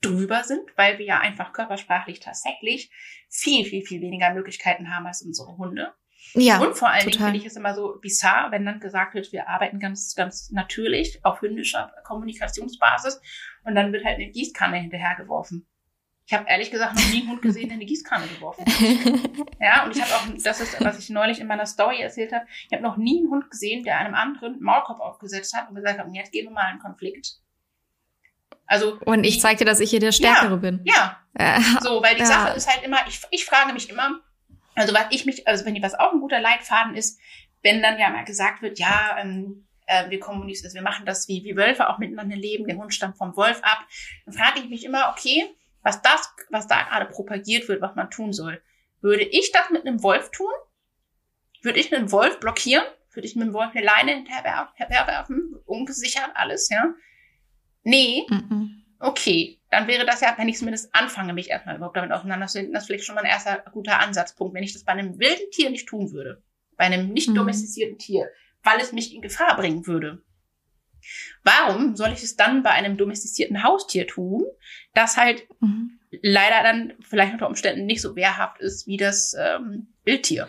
drüber sind, weil wir ja einfach körpersprachlich tatsächlich viel, viel, viel weniger Möglichkeiten haben als unsere Hunde. Ja, und vor allen total. Dingen finde ich es immer so bizarr, wenn dann gesagt wird, wir arbeiten ganz, ganz natürlich auf hündischer Kommunikationsbasis und dann wird halt eine Gießkanne hinterhergeworfen. Ich habe ehrlich gesagt noch nie einen Hund gesehen, der eine Gießkanne geworfen hat. ja, und ich habe auch, das ist, was ich neulich in meiner Story erzählt habe, ich habe noch nie einen Hund gesehen, der einem anderen Maulkorb aufgesetzt hat und gesagt hat, jetzt gehen wir mal einen Konflikt. Also und ich zeige dir, dass ich hier der Stärkere ja, bin. Ja. So, weil die ja. Sache ist halt immer, ich, ich frage mich immer, also was ich mich, also wenn was auch ein guter Leitfaden ist, wenn dann ja mal gesagt wird, ja, ähm, äh, wir kommunizieren, also wir machen das wie, wie Wölfe auch miteinander leben, der Hund stammt vom Wolf ab, dann frage ich mich immer, okay, was das, was da gerade propagiert wird, was man tun soll. Würde ich das mit einem Wolf tun? Würde ich einen Wolf blockieren? Würde ich mit dem Wolf eine Leine hinterherwerfen? Ungesichert alles, ja? Nee. Mm Okay, dann wäre das ja, wenn ich zumindest anfange, mich erstmal überhaupt damit auseinanderzusetzen, das ist vielleicht schon mal ein erster guter Ansatzpunkt, wenn ich das bei einem wilden Tier nicht tun würde. Bei einem nicht mhm. domestizierten Tier, weil es mich in Gefahr bringen würde. Warum soll ich es dann bei einem domestizierten Haustier tun, das halt mhm. leider dann vielleicht unter Umständen nicht so wehrhaft ist wie das ähm, Wildtier?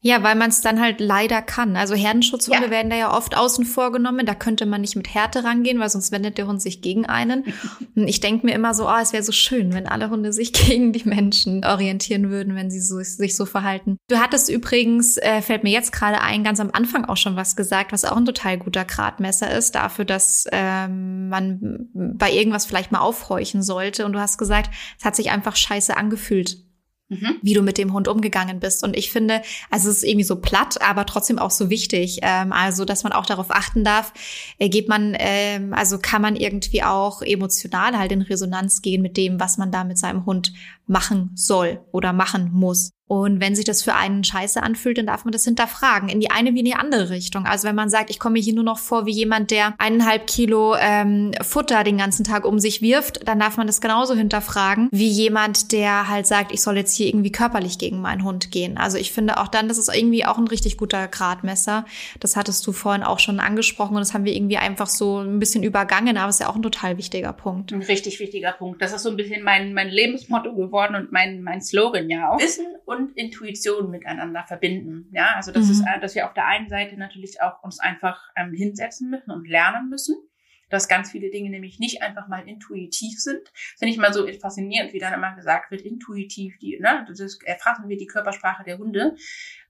Ja, weil man es dann halt leider kann. Also Herdenschutzhunde ja. werden da ja oft außen vor genommen. Da könnte man nicht mit Härte rangehen, weil sonst wendet der Hund sich gegen einen. Und ich denke mir immer so, oh, es wäre so schön, wenn alle Hunde sich gegen die Menschen orientieren würden, wenn sie so, sich so verhalten. Du hattest übrigens, äh, fällt mir jetzt gerade ein, ganz am Anfang auch schon was gesagt, was auch ein total guter Gradmesser ist dafür, dass ähm, man bei irgendwas vielleicht mal aufhorchen sollte. Und du hast gesagt, es hat sich einfach scheiße angefühlt Mhm. wie du mit dem Hund umgegangen bist. Und ich finde, also es ist irgendwie so platt, aber trotzdem auch so wichtig. Ähm, also, dass man auch darauf achten darf, äh, geht man, ähm, also kann man irgendwie auch emotional halt in Resonanz gehen mit dem, was man da mit seinem Hund machen soll oder machen muss. Und wenn sich das für einen scheiße anfühlt, dann darf man das hinterfragen. In die eine wie in die andere Richtung. Also wenn man sagt, ich komme hier nur noch vor wie jemand, der eineinhalb Kilo ähm, Futter den ganzen Tag um sich wirft, dann darf man das genauso hinterfragen wie jemand, der halt sagt, ich soll jetzt hier irgendwie körperlich gegen meinen Hund gehen. Also ich finde auch dann, das ist irgendwie auch ein richtig guter Gradmesser. Das hattest du vorhin auch schon angesprochen und das haben wir irgendwie einfach so ein bisschen übergangen, aber es ist ja auch ein total wichtiger Punkt. Ein richtig wichtiger Punkt. Das ist so ein bisschen mein, mein Lebensmotto geworden und mein, mein Slogan ja auch. Wissen und Intuition miteinander verbinden. Ja, also das mhm. ist, äh, dass wir auf der einen Seite natürlich auch uns einfach ähm, hinsetzen müssen und lernen müssen, dass ganz viele Dinge nämlich nicht einfach mal intuitiv sind. Das finde ich mal so faszinierend, wie dann immer gesagt wird, intuitiv, die, ne, das erfassen wir die Körpersprache der Hunde.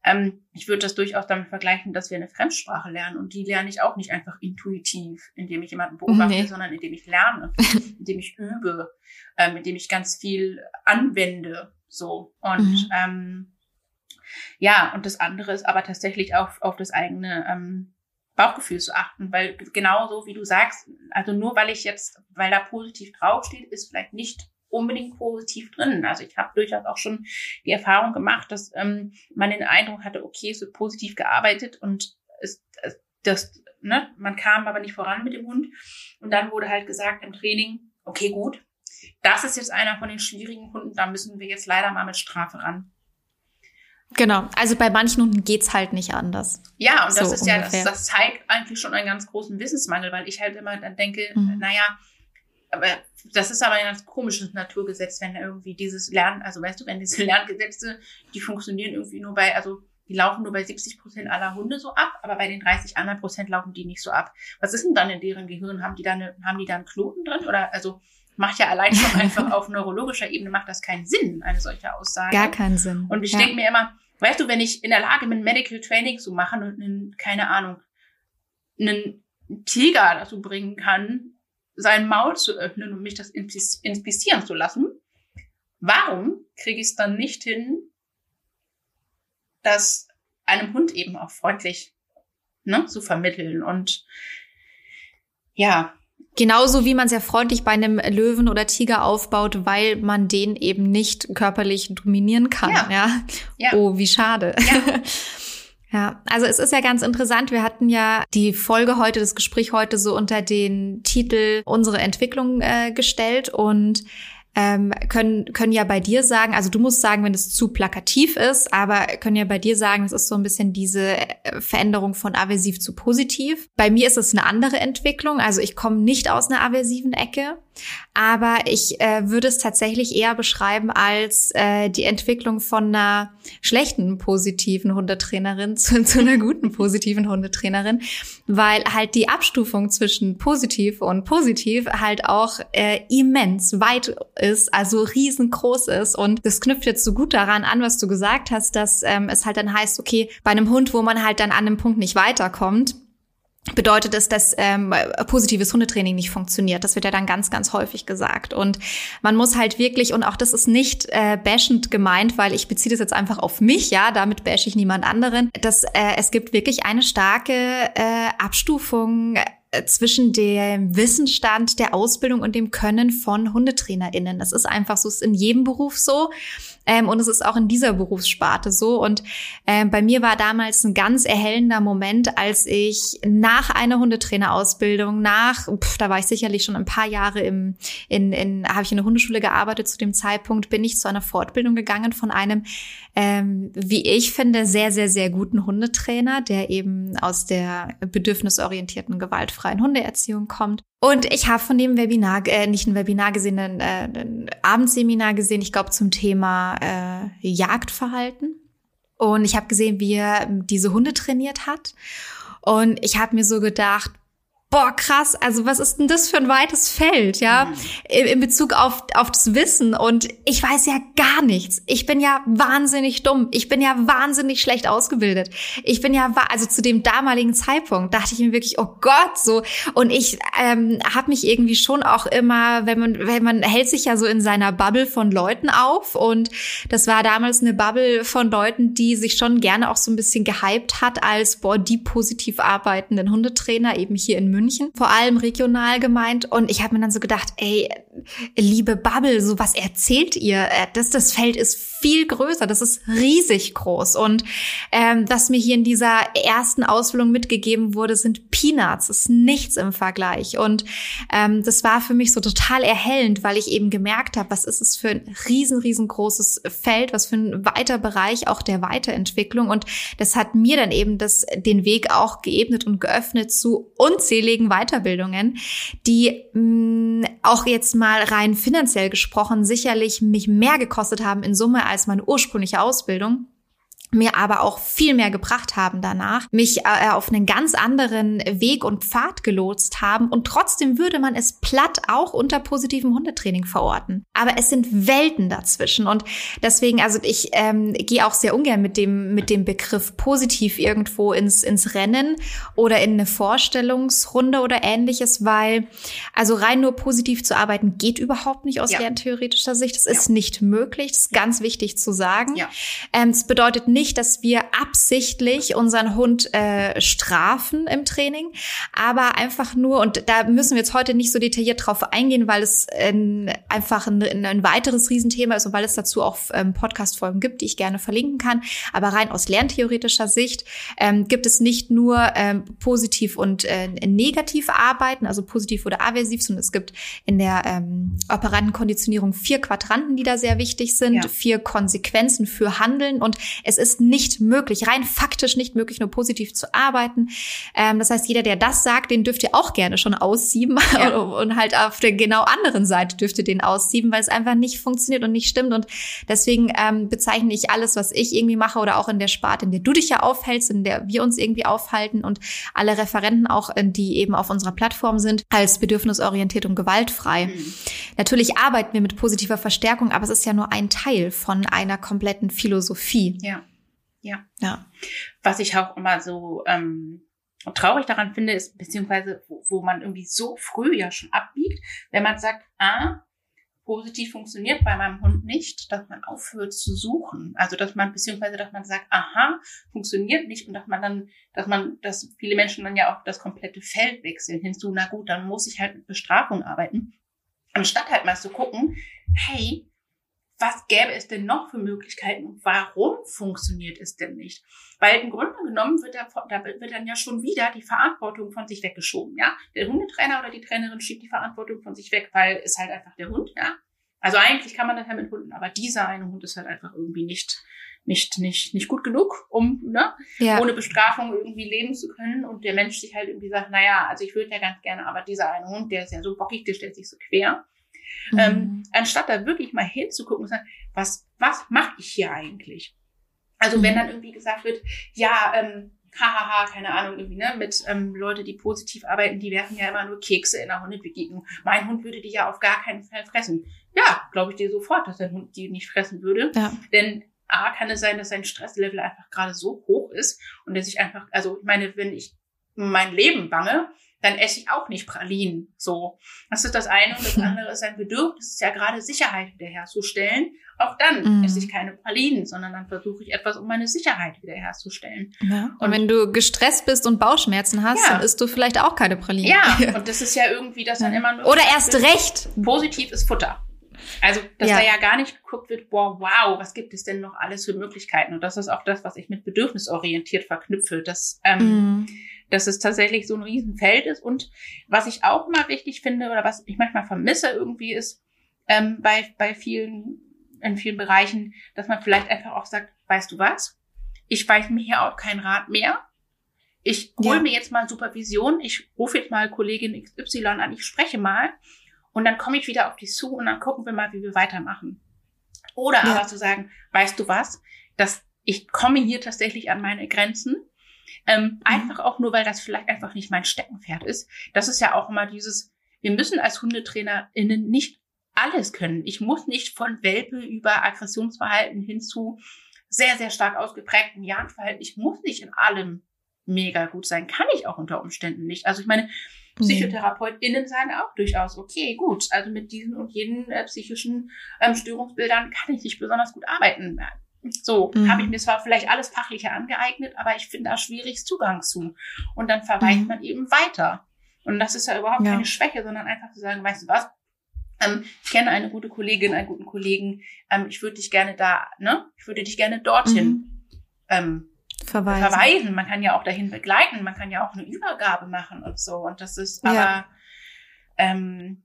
Ähm, ich würde das durchaus damit vergleichen, dass wir eine Fremdsprache lernen und die lerne ich auch nicht einfach intuitiv, indem ich jemanden beobachte, nee. sondern indem ich lerne, indem ich übe, ähm, indem ich ganz viel anwende so. Und mhm. ähm, ja, und das andere ist aber tatsächlich auf, auf das eigene ähm, Bauchgefühl zu achten, weil genauso wie du sagst, also nur weil ich jetzt, weil da positiv draufsteht, ist vielleicht nicht unbedingt positiv drin. Also ich habe durchaus auch schon die Erfahrung gemacht, dass ähm, man den Eindruck hatte, okay, es wird positiv gearbeitet und es, das, ne, man kam aber nicht voran mit dem Hund. Und dann wurde halt gesagt im Training, okay, gut, das ist jetzt einer von den schwierigen Hunden, da müssen wir jetzt leider mal mit Strafe ran. Genau, also bei manchen Hunden geht's halt nicht anders. Ja, und das so ist ja, das, das, zeigt eigentlich schon einen ganz großen Wissensmangel, weil ich halt immer dann denke, mhm. naja, aber das ist aber ein ganz komisches Naturgesetz, wenn irgendwie dieses Lernen, also weißt du, wenn diese Lerngesetze, die funktionieren irgendwie nur bei, also die laufen nur bei 70 Prozent aller Hunde so ab, aber bei den 30 anderen Prozent laufen die nicht so ab. Was ist denn dann in deren Gehirn? Haben die da eine, haben die da einen Knoten drin? Oder also macht ja allein schon einfach auf neurologischer Ebene macht das keinen Sinn, eine solche Aussage. Gar keinen Sinn. Und ich ja. denke mir immer, weißt du, wenn ich in der Lage bin, Medical Training zu machen und einen, keine Ahnung, einen Tiger dazu bringen kann, sein Maul zu öffnen und mich das inspizieren zu lassen, warum kriege ich es dann nicht hin, das einem Hund eben auch freundlich ne, zu vermitteln? Und ja, Genauso wie man es ja freundlich bei einem Löwen oder Tiger aufbaut, weil man den eben nicht körperlich dominieren kann. Ja. ja? ja. Oh, wie schade. Ja. Ja, also es ist ja ganz interessant. Wir hatten ja die Folge heute, das Gespräch heute so unter den Titel Unsere Entwicklung äh, gestellt und ähm, können, können ja bei dir sagen, also du musst sagen, wenn es zu plakativ ist, aber können ja bei dir sagen, es ist so ein bisschen diese äh, Veränderung von aversiv zu positiv. Bei mir ist es eine andere Entwicklung, also ich komme nicht aus einer aversiven Ecke. Aber ich äh, würde es tatsächlich eher beschreiben als äh, die Entwicklung von einer schlechten positiven Hundetrainerin zu, zu einer guten positiven Hundetrainerin, weil halt die Abstufung zwischen positiv und positiv halt auch äh, immens weit ist, also riesengroß ist. Und das knüpft jetzt so gut daran an, was du gesagt hast, dass ähm, es halt dann heißt, okay, bei einem Hund, wo man halt dann an einem Punkt nicht weiterkommt, bedeutet es, dass ähm, positives Hundetraining nicht funktioniert. Das wird ja dann ganz, ganz häufig gesagt. Und man muss halt wirklich, und auch das ist nicht äh, bashend gemeint, weil ich beziehe das jetzt einfach auf mich, ja, damit bashe ich niemand anderen, dass äh, es gibt wirklich eine starke äh, Abstufung äh, zwischen dem Wissensstand der Ausbildung und dem Können von HundetrainerInnen. Das ist einfach so, ist in jedem Beruf so. Ähm, und es ist auch in dieser Berufssparte so. Und ähm, bei mir war damals ein ganz erhellender Moment, als ich nach einer Hundetrainerausbildung, nach, pf, da war ich sicherlich schon ein paar Jahre im, in, in habe ich in der Hundeschule gearbeitet zu dem Zeitpunkt, bin ich zu einer Fortbildung gegangen von einem, ähm, wie ich finde, sehr, sehr, sehr guten Hundetrainer, der eben aus der bedürfnisorientierten, gewaltfreien Hundeerziehung kommt. Und ich habe von dem Webinar, äh, nicht ein Webinar gesehen, ein, äh, ein Abendseminar gesehen, ich glaube zum Thema äh, Jagdverhalten. Und ich habe gesehen, wie er diese Hunde trainiert hat. Und ich habe mir so gedacht, boah, krass, also was ist denn das für ein weites Feld, ja, mhm. in, Bezug auf, auf das Wissen. Und ich weiß ja gar nichts. Ich bin ja wahnsinnig dumm. Ich bin ja wahnsinnig schlecht ausgebildet. Ich bin ja, also zu dem damaligen Zeitpunkt dachte ich mir wirklich, oh Gott, so. Und ich ähm, habe mich irgendwie schon auch immer, wenn man, wenn man hält sich ja so in seiner Bubble von Leuten auf. Und das war damals eine Bubble von Leuten, die sich schon gerne auch so ein bisschen gehypt hat als, boah, die positiv arbeitenden Hundetrainer eben hier in München München, vor allem regional gemeint. Und ich habe mir dann so gedacht, ey, liebe Bubble, so was erzählt ihr? Äh, das, das Feld ist viel größer, das ist riesig groß. Und ähm, was mir hier in dieser ersten Ausbildung mitgegeben wurde, sind Peanuts, ist nichts im Vergleich. Und ähm, das war für mich so total erhellend, weil ich eben gemerkt habe, was ist es für ein riesen, riesengroßes Feld, was für ein weiter Bereich auch der Weiterentwicklung. Und das hat mir dann eben das, den Weg auch geebnet und geöffnet zu unzähligen Weiterbildungen, die mh, mm, auch jetzt mal rein finanziell gesprochen sicherlich mich mehr gekostet haben in Summe als meine ursprüngliche Ausbildung mir aber auch viel mehr gebracht haben danach, mich äh, auf einen ganz anderen Weg und Pfad gelotst haben und trotzdem würde man es platt auch unter positivem Hundetraining verorten. Aber es sind Welten dazwischen und deswegen, also ich ähm, gehe auch sehr ungern mit dem mit dem Begriff positiv irgendwo ins ins Rennen oder in eine Vorstellungsrunde oder ähnliches, weil also rein nur positiv zu arbeiten geht überhaupt nicht aus ja. lerntheoretischer Sicht. Das ja. ist nicht möglich. Das ist ganz wichtig zu sagen. Ja. Ähm, es bedeutet nicht nicht, dass wir absichtlich unseren Hund äh, strafen im Training, aber einfach nur, und da müssen wir jetzt heute nicht so detailliert drauf eingehen, weil es äh, einfach ein, ein, weiteres Riesenthema ist und weil es dazu auch ähm, Podcast-Folgen gibt, die ich gerne verlinken kann. Aber rein aus lerntheoretischer Sicht ähm, gibt es nicht nur ähm, positiv und äh, negativ arbeiten, also positiv oder aversiv, sondern es gibt in der ähm, operanten Konditionierung vier Quadranten, die da sehr wichtig sind, ja. vier Konsequenzen für Handeln und es ist ist nicht möglich, rein faktisch nicht möglich, nur positiv zu arbeiten. Ähm, das heißt, jeder, der das sagt, den dürft ihr auch gerne schon aussieben ja. und halt auf der genau anderen Seite dürft ihr den aussieben, weil es einfach nicht funktioniert und nicht stimmt. Und deswegen ähm, bezeichne ich alles, was ich irgendwie mache oder auch in der Sparte, in der du dich ja aufhältst, in der wir uns irgendwie aufhalten und alle Referenten auch, äh, die eben auf unserer Plattform sind, als bedürfnisorientiert und gewaltfrei. Mhm. Natürlich arbeiten wir mit positiver Verstärkung, aber es ist ja nur ein Teil von einer kompletten Philosophie. Ja. Ja. Ja. Was ich auch immer so ähm, traurig daran finde, ist, beziehungsweise wo, wo man irgendwie so früh ja schon abbiegt, wenn man sagt, ah, positiv funktioniert bei meinem Hund nicht, dass man aufhört zu suchen. Also dass man, beziehungsweise dass man sagt, aha, funktioniert nicht und dass man dann, dass man, dass viele Menschen dann ja auch das komplette Feld wechseln hinzu, na gut, dann muss ich halt mit Bestrafung arbeiten. Anstatt halt mal zu gucken, hey, was gäbe es denn noch für Möglichkeiten und warum funktioniert es denn nicht? Weil im Grunde genommen wird da, da wird dann ja schon wieder die Verantwortung von sich weggeschoben, ja. Der Hundetrainer oder die Trainerin schiebt die Verantwortung von sich weg, weil es halt einfach der Hund, ja. Also eigentlich kann man das ja mit Hunden, aber dieser eine Hund ist halt einfach irgendwie nicht, nicht, nicht, nicht gut genug, um, ne, ja. ohne Bestrafung irgendwie leben zu können. Und der Mensch sich halt irgendwie sagt, naja, also ich würde ja ganz gerne, aber dieser eine Hund, der ist ja so bockig, der stellt sich so quer. Mhm. Ähm, anstatt da wirklich mal hinzugucken und sagen, was, was mache ich hier eigentlich? Also mhm. wenn dann irgendwie gesagt wird, ja, ähm, hahaha, keine Ahnung, irgendwie, ne, mit ähm, Leute, die positiv arbeiten, die werfen ja immer nur Kekse in der Hundebegegnung. Mein Hund würde die ja auf gar keinen Fall fressen. Ja, glaube ich dir sofort, dass dein Hund die nicht fressen würde. Ja. Denn A, kann es sein, dass sein Stresslevel einfach gerade so hoch ist und der sich einfach, also ich meine, wenn ich mein Leben bange, dann esse ich auch nicht Pralinen. So. Das ist das eine. Und das andere ist ein Bedürfnis, ist ja gerade Sicherheit wiederherzustellen. Auch dann mm. esse ich keine Pralinen, sondern dann versuche ich etwas, um meine Sicherheit wiederherzustellen. Ja. Und, und wenn du gestresst bist und Bauchschmerzen hast, ja. dann isst du vielleicht auch keine Pralinen. Ja, und das ist ja irgendwie, dass dann immer nur. Oder erst recht. Positiv ist Futter. Also, dass ja. da ja gar nicht geguckt wird, boah, wow, was gibt es denn noch alles für Möglichkeiten? Und das ist auch das, was ich mit bedürfnisorientiert verknüpfe. Dass, ähm, mm dass es tatsächlich so ein Riesenfeld ist. Und was ich auch immer wichtig finde oder was ich manchmal vermisse irgendwie ist, ähm, bei, bei vielen, in vielen Bereichen, dass man vielleicht einfach auch sagt, weißt du was? Ich weiß mir hier auch keinen Rat mehr. Ich hole ja. mir jetzt mal Supervision, ich rufe jetzt mal Kollegin XY an, ich spreche mal und dann komme ich wieder auf dich zu und dann gucken wir mal, wie wir weitermachen. Oder ja. aber zu sagen, weißt du was, dass ich komme hier tatsächlich an meine Grenzen ähm, mhm. Einfach auch nur, weil das vielleicht einfach nicht mein Steckenpferd ist. Das ist ja auch immer dieses, wir müssen als HundetrainerInnen nicht alles können. Ich muss nicht von Welpe über Aggressionsverhalten hin zu sehr, sehr stark ausgeprägten Jagdverhalten. Ich muss nicht in allem mega gut sein. Kann ich auch unter Umständen nicht. Also ich meine, PsychotherapeutInnen sagen auch durchaus, okay, gut, also mit diesen und jenen äh, psychischen ähm, Störungsbildern kann ich nicht besonders gut arbeiten. So, mhm. habe ich mir zwar vielleicht alles Fachliche angeeignet, aber ich finde da schwierig Zugang zu. Und dann verweist mhm. man eben weiter. Und das ist ja überhaupt ja. keine Schwäche, sondern einfach zu sagen, weißt du was, ähm, ich kenne eine gute Kollegin, einen guten Kollegen, ähm, ich würde dich gerne da, ne? Ich würde dich gerne dorthin mhm. ähm, verweisen. verweisen. Man kann ja auch dahin begleiten, man kann ja auch eine Übergabe machen und so. Und das ist ja. aber ähm,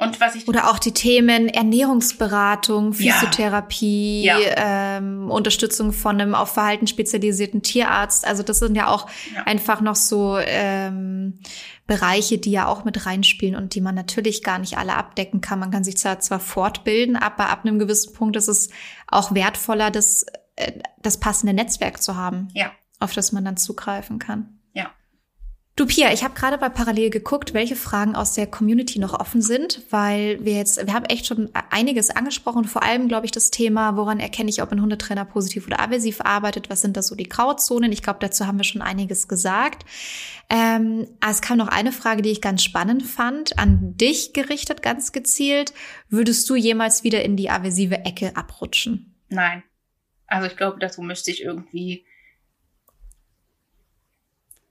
und was ich oder auch die Themen Ernährungsberatung, Physiotherapie, ja. Ja. Ähm, Unterstützung von einem auf Verhalten spezialisierten Tierarzt. Also das sind ja auch ja. einfach noch so ähm, Bereiche, die ja auch mit reinspielen und die man natürlich gar nicht alle abdecken kann. Man kann sich zwar zwar fortbilden, aber ab einem gewissen Punkt ist es auch wertvoller, das äh, das passende Netzwerk zu haben, ja. auf das man dann zugreifen kann. Du Pia, ich habe gerade bei Parallel geguckt, welche Fragen aus der Community noch offen sind, weil wir jetzt, wir haben echt schon einiges angesprochen, vor allem, glaube ich, das Thema, woran erkenne ich, ob ein Hundetrainer positiv oder aversiv arbeitet, was sind da so die Grauzonen? Ich glaube, dazu haben wir schon einiges gesagt. Ähm, es kam noch eine Frage, die ich ganz spannend fand, an dich gerichtet, ganz gezielt. Würdest du jemals wieder in die aversive Ecke abrutschen? Nein. Also ich glaube, dazu müsste ich irgendwie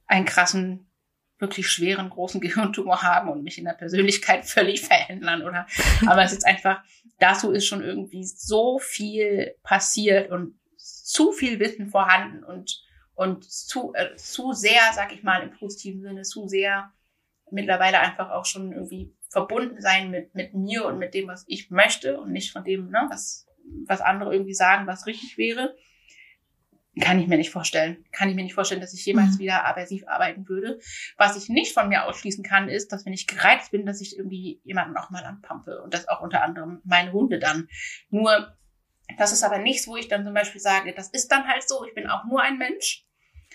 einen krassen wirklich schweren, großen Gehirntumor haben und mich in der Persönlichkeit völlig verändern oder, aber es ist einfach, dazu ist schon irgendwie so viel passiert und zu viel Wissen vorhanden und, und zu, äh, zu sehr, sag ich mal, im positiven Sinne, zu sehr mittlerweile einfach auch schon irgendwie verbunden sein mit, mit mir und mit dem, was ich möchte und nicht von dem, ne, was, was andere irgendwie sagen, was richtig wäre. Kann ich mir nicht vorstellen. Kann ich mir nicht vorstellen, dass ich jemals mhm. wieder aversiv arbeiten würde. Was ich nicht von mir ausschließen kann, ist, dass wenn ich gereizt bin, dass ich irgendwie jemanden auch mal anpampe. Und das auch unter anderem meine Hunde dann. Nur, das ist aber nichts, wo ich dann zum Beispiel sage, das ist dann halt so, ich bin auch nur ein Mensch.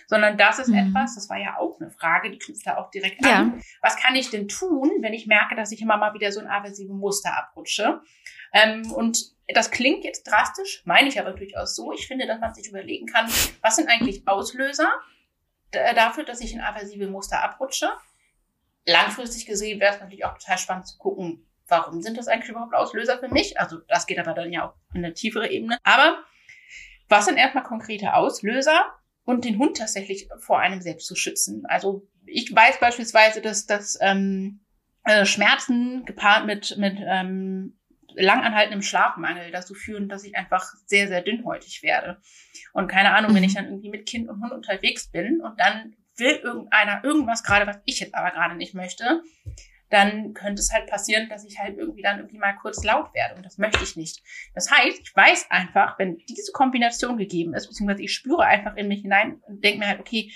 Sondern das ist mhm. etwas, das war ja auch eine Frage, die knüpft da auch direkt ja. an. Was kann ich denn tun, wenn ich merke, dass ich immer mal wieder so ein aversives Muster abrutsche? Ähm, und das klingt jetzt drastisch, meine ich aber durchaus so. Ich finde, dass man sich überlegen kann, was sind eigentlich Auslöser dafür, dass ich in aversive Muster abrutsche. Langfristig gesehen wäre es natürlich auch total spannend zu gucken, warum sind das eigentlich überhaupt Auslöser für mich? Also das geht aber dann ja auch in eine tiefere Ebene. Aber was sind erstmal konkrete Auslöser und den Hund tatsächlich vor einem selbst zu schützen? Also ich weiß beispielsweise, dass, dass ähm, äh, Schmerzen gepaart mit, mit ähm, langanhaltendem Schlafmangel dazu führen, dass ich einfach sehr, sehr dünnhäutig werde. Und keine Ahnung, mhm. wenn ich dann irgendwie mit Kind und Hund unterwegs bin und dann will irgendeiner irgendwas gerade, was ich jetzt aber gerade nicht möchte, dann könnte es halt passieren, dass ich halt irgendwie dann irgendwie mal kurz laut werde. Und das möchte ich nicht. Das heißt, ich weiß einfach, wenn diese Kombination gegeben ist, beziehungsweise ich spüre einfach in mich hinein und denke mir halt, okay,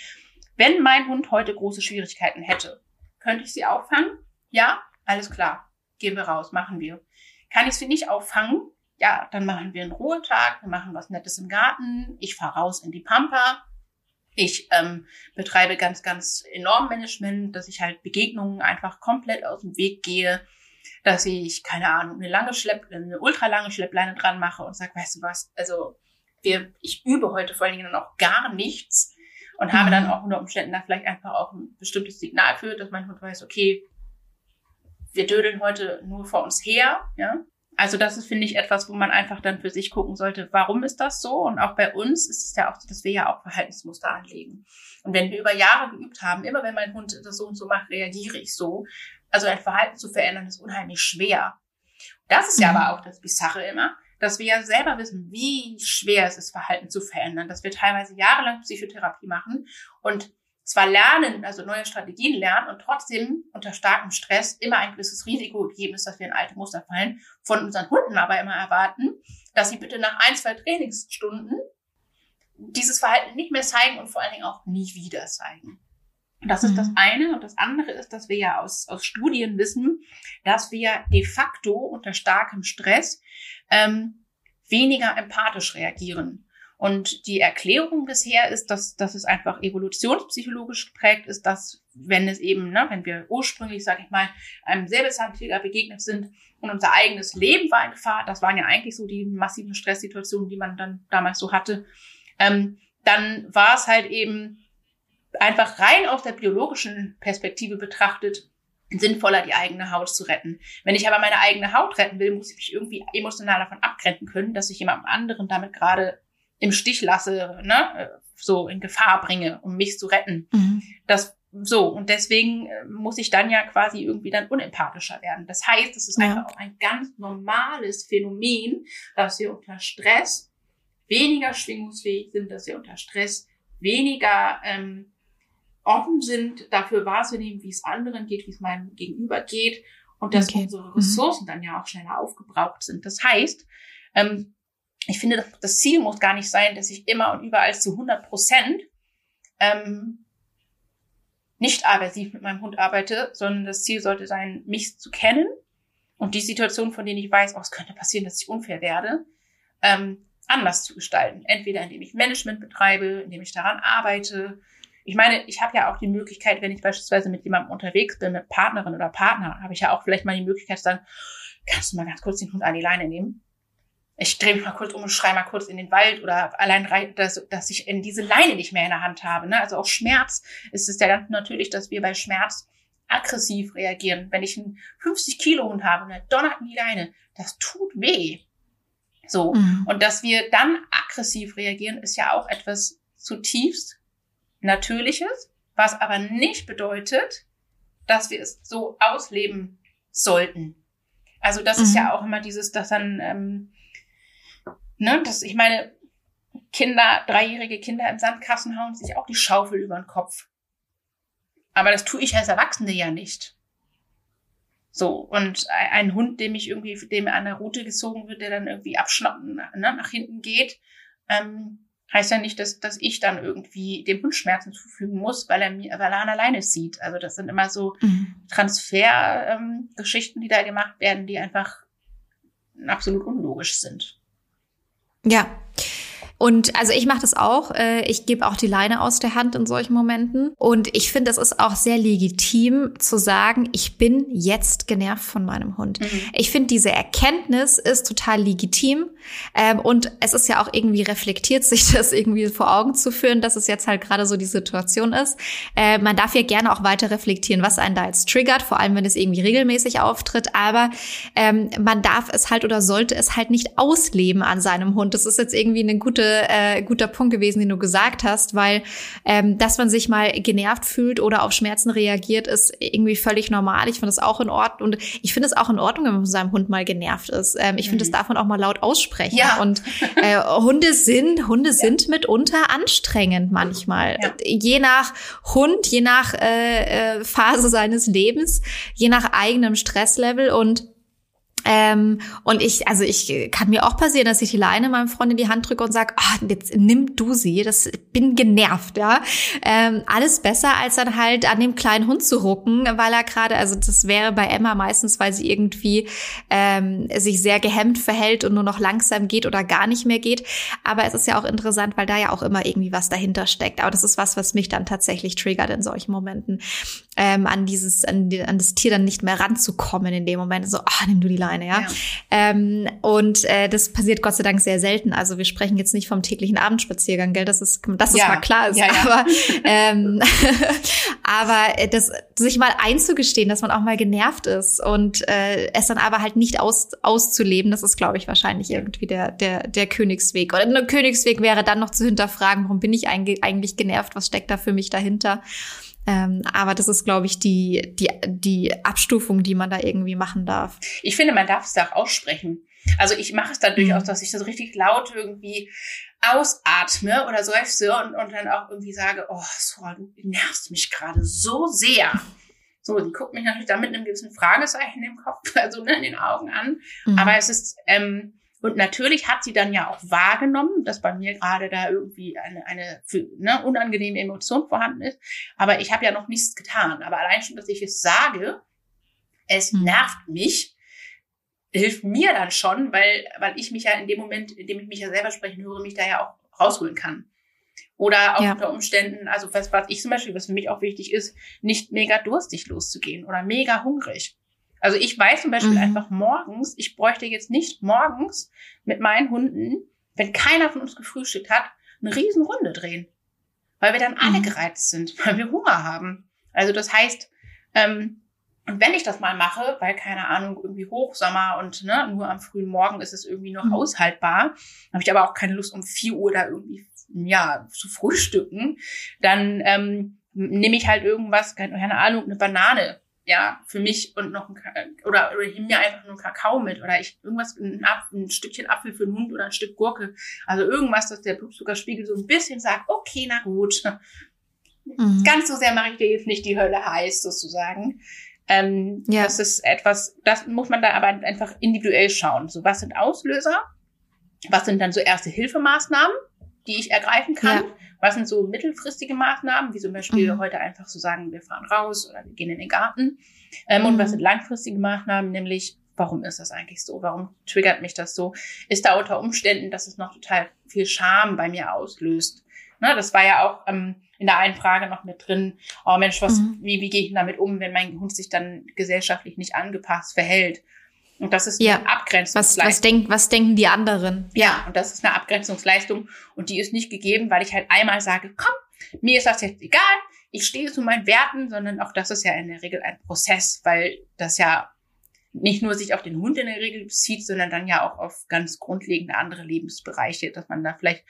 wenn mein Hund heute große Schwierigkeiten hätte, könnte ich sie auffangen? Ja, alles klar. Gehen wir raus, machen wir. Kann ich sie nicht auffangen? Ja, dann machen wir einen Ruhetag, wir machen was Nettes im Garten, ich fahre raus in die Pampa, ich ähm, betreibe ganz, ganz enorm Management, dass ich halt Begegnungen einfach komplett aus dem Weg gehe, dass ich, keine Ahnung, eine lange Schlepp, eine ultralange Schleppleine dran mache und sage, weißt du was, also wir, ich übe heute vor allen Dingen dann auch gar nichts und mhm. habe dann auch unter Umständen da vielleicht einfach auch ein bestimmtes Signal für, dass mein Hund weiß, okay, wir dödeln heute nur vor uns her, ja. Also das ist, finde ich, etwas, wo man einfach dann für sich gucken sollte, warum ist das so? Und auch bei uns ist es ja auch so, dass wir ja auch Verhaltensmuster anlegen. Und wenn wir über Jahre geübt haben, immer wenn mein Hund das so und so macht, reagiere ich so. Also ein Verhalten zu verändern, ist unheimlich schwer. Das ist ja mhm. aber auch das Bizarre immer, dass wir ja selber wissen, wie schwer es ist, Verhalten zu verändern, dass wir teilweise jahrelang Psychotherapie machen und zwar lernen, also neue Strategien lernen und trotzdem unter starkem Stress immer ein gewisses Risiko gegeben ist, dass wir in alte Muster fallen, von unseren Hunden aber immer erwarten, dass sie bitte nach ein, zwei Trainingsstunden dieses Verhalten nicht mehr zeigen und vor allen Dingen auch nie wieder zeigen. Das ist mhm. das eine. Und das andere ist, dass wir ja aus, aus Studien wissen, dass wir de facto unter starkem Stress ähm, weniger empathisch reagieren. Und die Erklärung bisher ist, dass, dass es einfach evolutionspsychologisch geprägt ist, dass wenn es eben, ne, wenn wir ursprünglich, sage ich mal, einem Säbelzahntiger begegnet sind und unser eigenes Leben war in Gefahr, das waren ja eigentlich so die massiven Stresssituationen, die man dann damals so hatte, ähm, dann war es halt eben einfach rein aus der biologischen Perspektive betrachtet sinnvoller, die eigene Haut zu retten. Wenn ich aber meine eigene Haut retten will, muss ich mich irgendwie emotional davon abgrenzen können, dass ich jemandem anderen damit gerade im Stich lasse, ne, so in Gefahr bringe, um mich zu retten. Mhm. Das so, und deswegen äh, muss ich dann ja quasi irgendwie dann unempathischer werden. Das heißt, es ist ja. einfach auch ein ganz normales Phänomen, dass wir unter Stress weniger schwingungsfähig sind, dass wir unter Stress weniger ähm, offen sind, dafür wahrzunehmen, wie es anderen geht, wie es meinem Gegenüber geht und dass okay. unsere. Ressourcen mhm. dann ja auch schneller aufgebraucht sind. Das heißt, ähm, ich finde, das Ziel muss gar nicht sein, dass ich immer und überall zu 100 Prozent ähm, nicht aversiv mit meinem Hund arbeite, sondern das Ziel sollte sein, mich zu kennen und die Situation, von denen ich weiß, oh, es könnte passieren, dass ich unfair werde, ähm, anders zu gestalten. Entweder indem ich Management betreibe, indem ich daran arbeite. Ich meine, ich habe ja auch die Möglichkeit, wenn ich beispielsweise mit jemandem unterwegs bin, mit Partnerin oder Partner, habe ich ja auch vielleicht mal die Möglichkeit zu sagen, kannst du mal ganz kurz den Hund an die Leine nehmen? Ich drehe mich mal kurz um und schreie mal kurz in den Wald oder allein, dass, dass ich in diese Leine nicht mehr in der Hand habe. Ne? Also auch Schmerz ist es ja ganz natürlich, dass wir bei Schmerz aggressiv reagieren. Wenn ich einen 50 Kilo Hund habe und er donnert in die Leine, das tut weh. So. Mhm. Und dass wir dann aggressiv reagieren, ist ja auch etwas zutiefst Natürliches, was aber nicht bedeutet, dass wir es so ausleben sollten. Also das mhm. ist ja auch immer dieses, dass dann ähm, Ne, das, ich meine, Kinder, dreijährige Kinder im Sandkasten hauen sich auch die Schaufel über den Kopf. Aber das tue ich als Erwachsene ja nicht. So, und ein Hund, dem ich irgendwie, dem an der Route gezogen wird, der dann irgendwie abschnappen, ne, nach hinten geht, ähm, heißt ja nicht, dass, dass ich dann irgendwie dem Hund Schmerzen zufügen muss, weil er mir, weil er an alleine sieht. Also das sind immer so mhm. Transfergeschichten, ähm, die da gemacht werden, die einfach absolut unlogisch sind. Ja. Und also ich mache das auch. Äh, ich gebe auch die Leine aus der Hand in solchen Momenten. Und ich finde, es ist auch sehr legitim zu sagen, ich bin jetzt genervt von meinem Hund. Mhm. Ich finde, diese Erkenntnis ist total legitim. Ähm, und es ist ja auch irgendwie reflektiert, sich das irgendwie vor Augen zu führen, dass es jetzt halt gerade so die Situation ist. Äh, man darf ja gerne auch weiter reflektieren, was einen da jetzt triggert, vor allem wenn es irgendwie regelmäßig auftritt. Aber ähm, man darf es halt oder sollte es halt nicht ausleben an seinem Hund. Das ist jetzt irgendwie eine gute äh, guter Punkt gewesen, den du gesagt hast, weil ähm, dass man sich mal genervt fühlt oder auf Schmerzen reagiert, ist irgendwie völlig normal. Ich finde es auch in Ordnung und ich finde es auch in Ordnung, wenn man von seinem Hund mal genervt ist. Ähm, ich finde, das mhm. darf man auch mal laut aussprechen. Ja. Und äh, Hunde sind Hunde ja. sind mitunter anstrengend manchmal, ja. je nach Hund, je nach äh, äh, Phase seines Lebens, je nach eigenem Stresslevel und ähm, und ich, also ich kann mir auch passieren, dass ich die Leine meinem Freund in die Hand drücke und sage, ah, jetzt nimm du sie, das bin genervt, ja. Ähm, alles besser, als dann halt an dem kleinen Hund zu rucken, weil er gerade, also das wäre bei Emma meistens, weil sie irgendwie ähm, sich sehr gehemmt verhält und nur noch langsam geht oder gar nicht mehr geht. Aber es ist ja auch interessant, weil da ja auch immer irgendwie was dahinter steckt. Aber das ist was, was mich dann tatsächlich triggert in solchen Momenten, ähm, an dieses, an, an das Tier dann nicht mehr ranzukommen in dem Moment. So, ah, nimm du die Leine meine, ja. ja. Ähm, und äh, das passiert Gott sei Dank sehr selten. Also wir sprechen jetzt nicht vom täglichen Abendspaziergang, gell? Das ist, das ist ja. mal klar ist. Ja, aber ähm, aber das sich mal einzugestehen, dass man auch mal genervt ist und äh, es dann aber halt nicht aus, auszuleben, das ist, glaube ich, wahrscheinlich irgendwie der der der Königsweg. Oder ein Königsweg wäre dann noch zu hinterfragen, warum bin ich eigentlich genervt? Was steckt da für mich dahinter? Ähm, aber das ist, glaube ich, die, die, die Abstufung, die man da irgendwie machen darf. Ich finde, man darf es da auch aussprechen. Also ich mache es dann durchaus, mhm. dass ich das richtig laut irgendwie ausatme oder seufze und, und dann auch irgendwie sage, oh, Sora, du nervst mich gerade so sehr. So, die guckt mich natürlich dann mit einem gewissen Fragezeichen im Kopf, also ne, in den Augen an. Mhm. Aber es ist, ähm, und natürlich hat sie dann ja auch wahrgenommen, dass bei mir gerade da irgendwie eine, eine ne, unangenehme Emotion vorhanden ist. Aber ich habe ja noch nichts getan. Aber allein schon, dass ich es sage, es hm. nervt mich, hilft mir dann schon, weil, weil ich mich ja in dem Moment, in dem ich mich ja selber sprechen höre, mich da ja auch rausholen kann. Oder auch ja. unter Umständen, also was, was ich zum Beispiel, was für mich auch wichtig ist, nicht mega durstig loszugehen oder mega hungrig. Also ich weiß zum Beispiel mhm. einfach morgens, ich bräuchte jetzt nicht morgens mit meinen Hunden, wenn keiner von uns gefrühstückt hat, eine Riesenrunde drehen. Weil wir dann alle mhm. gereizt sind, weil wir Hunger haben. Also das heißt, ähm, und wenn ich das mal mache, weil keine Ahnung, irgendwie Hochsommer und ne, nur am frühen Morgen ist es irgendwie noch mhm. aushaltbar, habe ich aber auch keine Lust um vier Uhr da irgendwie ja zu frühstücken, dann ähm, nehme ich halt irgendwas, keine Ahnung, eine Banane, ja, für mich und noch ein, oder, oder ich nehme mir einfach nur Kakao mit oder ich irgendwas, ein, ein Stückchen Apfel für den Hund oder ein Stück Gurke. Also irgendwas, dass der Blutzuckerspiegel so ein bisschen sagt, okay, na gut. Mhm. Ganz so sehr mache ich dir jetzt nicht die Hölle heiß, sozusagen. Ähm, ja. Das ist etwas, das muss man da aber einfach individuell schauen. So, was sind Auslöser? Was sind dann so erste Hilfemaßnahmen, die ich ergreifen kann? Ja. Was sind so mittelfristige Maßnahmen, wie zum Beispiel mhm. heute einfach so sagen, wir fahren raus oder wir gehen in den Garten? Ähm, mhm. Und was mhm. sind langfristige Maßnahmen, nämlich warum ist das eigentlich so? Warum triggert mich das so? Ist da unter Umständen, dass es noch total viel Scham bei mir auslöst? Ne, das war ja auch ähm, in der einen Frage noch mit drin, oh Mensch, was, mhm. wie, wie gehe ich damit um, wenn mein Hund sich dann gesellschaftlich nicht angepasst verhält? Und das ist ja. eine Abgrenzungsleistung. Was, was, denk, was denken die anderen? Ja, und das ist eine Abgrenzungsleistung und die ist nicht gegeben, weil ich halt einmal sage, komm, mir ist das jetzt egal, ich stehe zu meinen Werten, sondern auch das ist ja in der Regel ein Prozess, weil das ja nicht nur sich auf den Hund in der Regel bezieht, sondern dann ja auch auf ganz grundlegende andere Lebensbereiche, dass man da vielleicht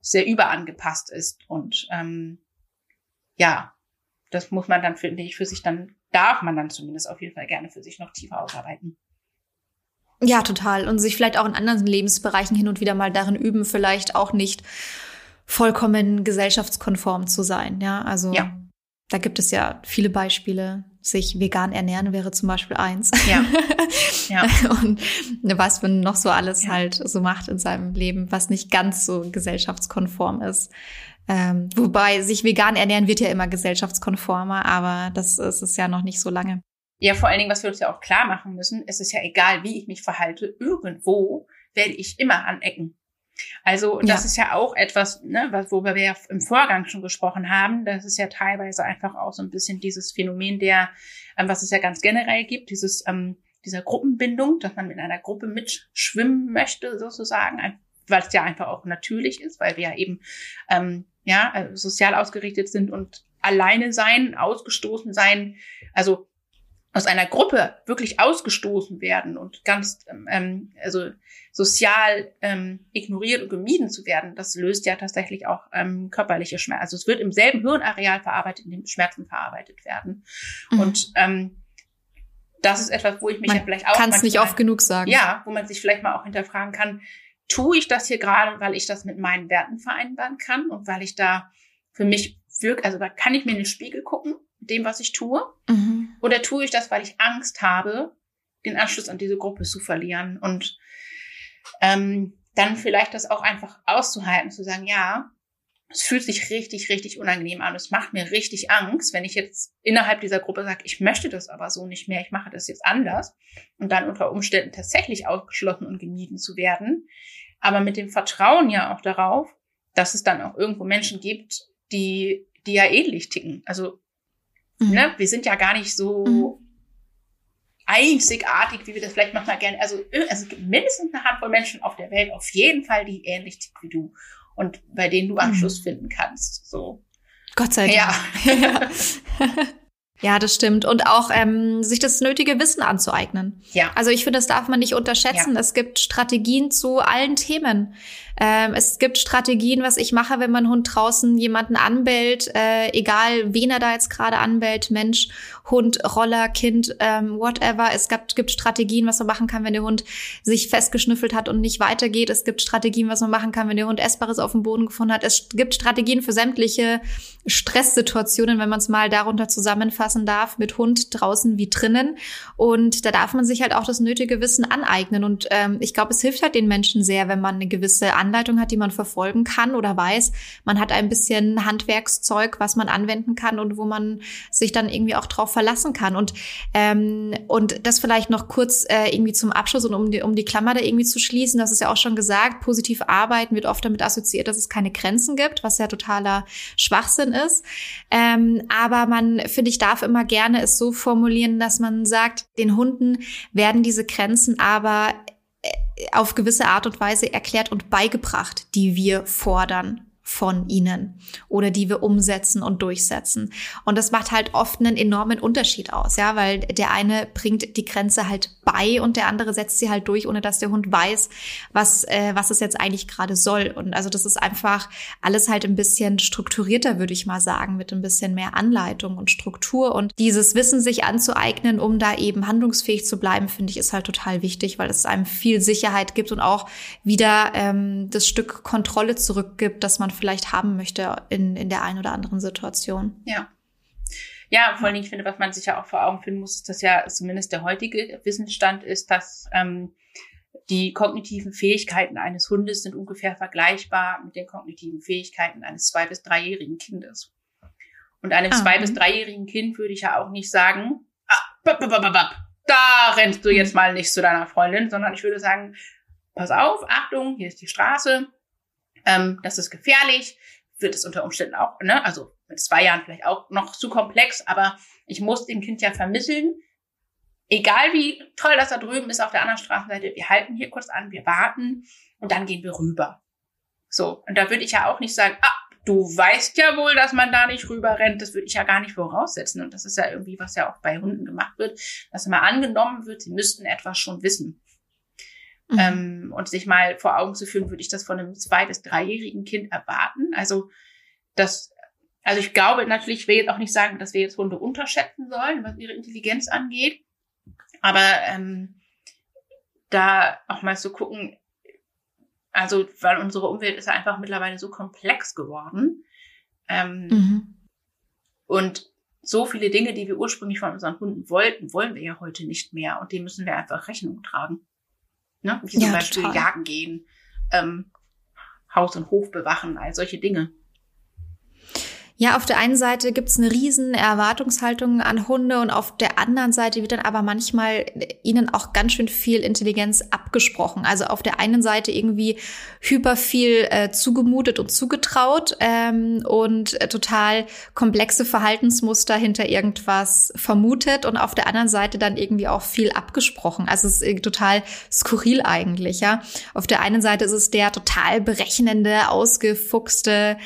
sehr überangepasst ist. Und ähm, ja, das muss man dann, finde ich, für sich dann, darf man dann zumindest auf jeden Fall gerne für sich noch tiefer ausarbeiten. Ja, total. Und sich vielleicht auch in anderen Lebensbereichen hin und wieder mal darin üben, vielleicht auch nicht vollkommen gesellschaftskonform zu sein. Ja, also ja. da gibt es ja viele Beispiele. Sich vegan ernähren wäre zum Beispiel eins. Ja. ja. und was man noch so alles ja. halt so macht in seinem Leben, was nicht ganz so gesellschaftskonform ist. Ähm, wobei sich vegan ernähren wird ja immer gesellschaftskonformer, aber das ist es ja noch nicht so lange. Ja, vor allen Dingen, was wir uns ja auch klar machen müssen, es ist ja egal, wie ich mich verhalte, irgendwo werde ich immer anecken. Also das ja. ist ja auch etwas, ne, worüber wir ja im Vorgang schon gesprochen haben. Das ist ja teilweise einfach auch so ein bisschen dieses Phänomen der, ähm, was es ja ganz generell gibt, dieses ähm, dieser Gruppenbindung, dass man mit einer Gruppe mitschwimmen möchte sozusagen, weil es ja einfach auch natürlich ist, weil wir ja eben ähm, ja äh, sozial ausgerichtet sind und alleine sein, ausgestoßen sein, also aus einer Gruppe wirklich ausgestoßen werden und ganz ähm, also sozial ähm, ignoriert und gemieden zu werden, das löst ja tatsächlich auch ähm, körperliche Schmerzen. Also es wird im selben Hirnareal verarbeitet, in dem Schmerzen verarbeitet werden. Mhm. Und ähm, das ist etwas, wo ich mich man ja vielleicht auch kann es nicht oft genug sagen. Ja, wo man sich vielleicht mal auch hinterfragen kann: Tue ich das hier gerade, weil ich das mit meinen Werten vereinbaren kann und weil ich da für mich wirklich, also da kann ich mir in den Spiegel gucken dem, was ich tue? Mhm. Oder tue ich das, weil ich Angst habe, den Anschluss an diese Gruppe zu verlieren? Und ähm, dann vielleicht das auch einfach auszuhalten, zu sagen, ja, es fühlt sich richtig, richtig unangenehm an. Es macht mir richtig Angst, wenn ich jetzt innerhalb dieser Gruppe sage, ich möchte das aber so nicht mehr, ich mache das jetzt anders und dann unter Umständen tatsächlich ausgeschlossen und gemieden zu werden. Aber mit dem Vertrauen ja auch darauf, dass es dann auch irgendwo Menschen gibt, die, die ja ähnlich ticken. Also Mhm. Ne? Wir sind ja gar nicht so mhm. einzigartig, wie wir das vielleicht manchmal gerne. Also, äh, also es gibt mindestens eine Handvoll Menschen auf der Welt, auf jeden Fall, die ähnlich ticken wie du und bei denen du Anschluss mhm. finden kannst. So. Gott sei Dank. Ja. Ja, das stimmt. Und auch ähm, sich das nötige Wissen anzueignen. Ja. Also ich finde, das darf man nicht unterschätzen. Ja. Es gibt Strategien zu allen Themen. Ähm, es gibt Strategien, was ich mache, wenn mein Hund draußen jemanden anbellt, äh, egal wen er da jetzt gerade anbellt, Mensch, Hund, Roller, Kind, ähm, whatever. Es gibt, gibt Strategien, was man machen kann, wenn der Hund sich festgeschnüffelt hat und nicht weitergeht. Es gibt Strategien, was man machen kann, wenn der Hund Essbares auf dem Boden gefunden hat. Es gibt Strategien für sämtliche Stresssituationen, wenn man es mal darunter zusammenfassen darf, mit Hund draußen wie drinnen. Und da darf man sich halt auch das nötige Wissen aneignen. Und ähm, ich glaube, es hilft halt den Menschen sehr, wenn man eine gewisse Anleitung hat, die man verfolgen kann oder weiß, man hat ein bisschen Handwerkszeug, was man anwenden kann und wo man sich dann irgendwie auch drauf verlassen kann. Und, ähm, und das vielleicht noch kurz äh, irgendwie zum Abschluss und um die, um die Klammer da irgendwie zu schließen, das ist ja auch schon gesagt, positiv arbeiten wird oft damit assoziiert, dass es keine Grenzen gibt, was ja totaler Schwachsinn ist. Ähm, aber man, finde ich, darf immer gerne es so formulieren, dass man sagt, den Hunden werden diese Grenzen aber auf gewisse Art und Weise erklärt und beigebracht, die wir fordern von ihnen oder die wir umsetzen und durchsetzen. Und das macht halt oft einen enormen Unterschied aus, ja, weil der eine bringt die Grenze halt bei und der andere setzt sie halt durch, ohne dass der Hund weiß, was, äh, was es jetzt eigentlich gerade soll. Und also das ist einfach alles halt ein bisschen strukturierter, würde ich mal sagen, mit ein bisschen mehr Anleitung und Struktur. Und dieses Wissen sich anzueignen, um da eben handlungsfähig zu bleiben, finde ich, ist halt total wichtig, weil es einem viel Sicherheit gibt und auch wieder ähm, das Stück Kontrolle zurückgibt, dass man vielleicht haben möchte in, in der einen oder anderen Situation. Ja. Ja, vor allen Dingen, ich finde, was man sich ja auch vor Augen finden muss, ist, dass ja zumindest der heutige Wissensstand ist, dass ähm, die kognitiven Fähigkeiten eines Hundes sind ungefähr vergleichbar mit den kognitiven Fähigkeiten eines zwei- bis dreijährigen Kindes. Und einem ah. zwei- bis dreijährigen Kind würde ich ja auch nicht sagen, ah, da rennst du jetzt mal nicht zu deiner Freundin, sondern ich würde sagen, pass auf, Achtung, hier ist die Straße, ähm, das ist gefährlich, wird es unter Umständen auch, ne, also mit zwei Jahren vielleicht auch noch zu komplex, aber ich muss dem Kind ja vermitteln, egal wie toll das da drüben ist auf der anderen Straßenseite, wir halten hier kurz an, wir warten und dann gehen wir rüber. So, und da würde ich ja auch nicht sagen, ah, du weißt ja wohl, dass man da nicht rüber rennt. Das würde ich ja gar nicht voraussetzen. Und das ist ja irgendwie, was ja auch bei Hunden gemacht wird, dass immer angenommen wird, sie müssten etwas schon wissen. Mhm. Ähm, und sich mal vor Augen zu führen, würde ich das von einem zwei- bis dreijährigen Kind erwarten. Also das, also ich glaube natürlich, ich will jetzt auch nicht sagen, dass wir jetzt Hunde unterschätzen sollen, was ihre Intelligenz angeht. Aber ähm, da auch mal zu gucken, also weil unsere Umwelt ist ja einfach mittlerweile so komplex geworden. Ähm, mhm. Und so viele Dinge, die wir ursprünglich von unseren Hunden wollten, wollen wir ja heute nicht mehr. Und dem müssen wir einfach Rechnung tragen. Ne? Wie zum ja, Beispiel total. jagen gehen, ähm, Haus und Hof bewachen, all solche Dinge. Ja, auf der einen Seite gibt's eine riesen Erwartungshaltung an Hunde und auf der anderen Seite wird dann aber manchmal ihnen auch ganz schön viel Intelligenz abgesprochen. Also auf der einen Seite irgendwie hyper viel äh, zugemutet und zugetraut ähm, und äh, total komplexe Verhaltensmuster hinter irgendwas vermutet und auf der anderen Seite dann irgendwie auch viel abgesprochen. Also es ist total skurril eigentlich, ja. Auf der einen Seite ist es der total berechnende, ausgefuchste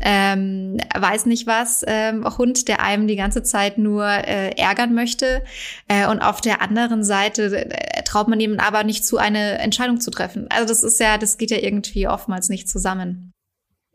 ähm, weiß nicht was, ähm, Hund, der einem die ganze Zeit nur äh, ärgern möchte. Äh, und auf der anderen Seite äh, traut man ihm aber nicht zu, eine Entscheidung zu treffen. Also das ist ja, das geht ja irgendwie oftmals nicht zusammen.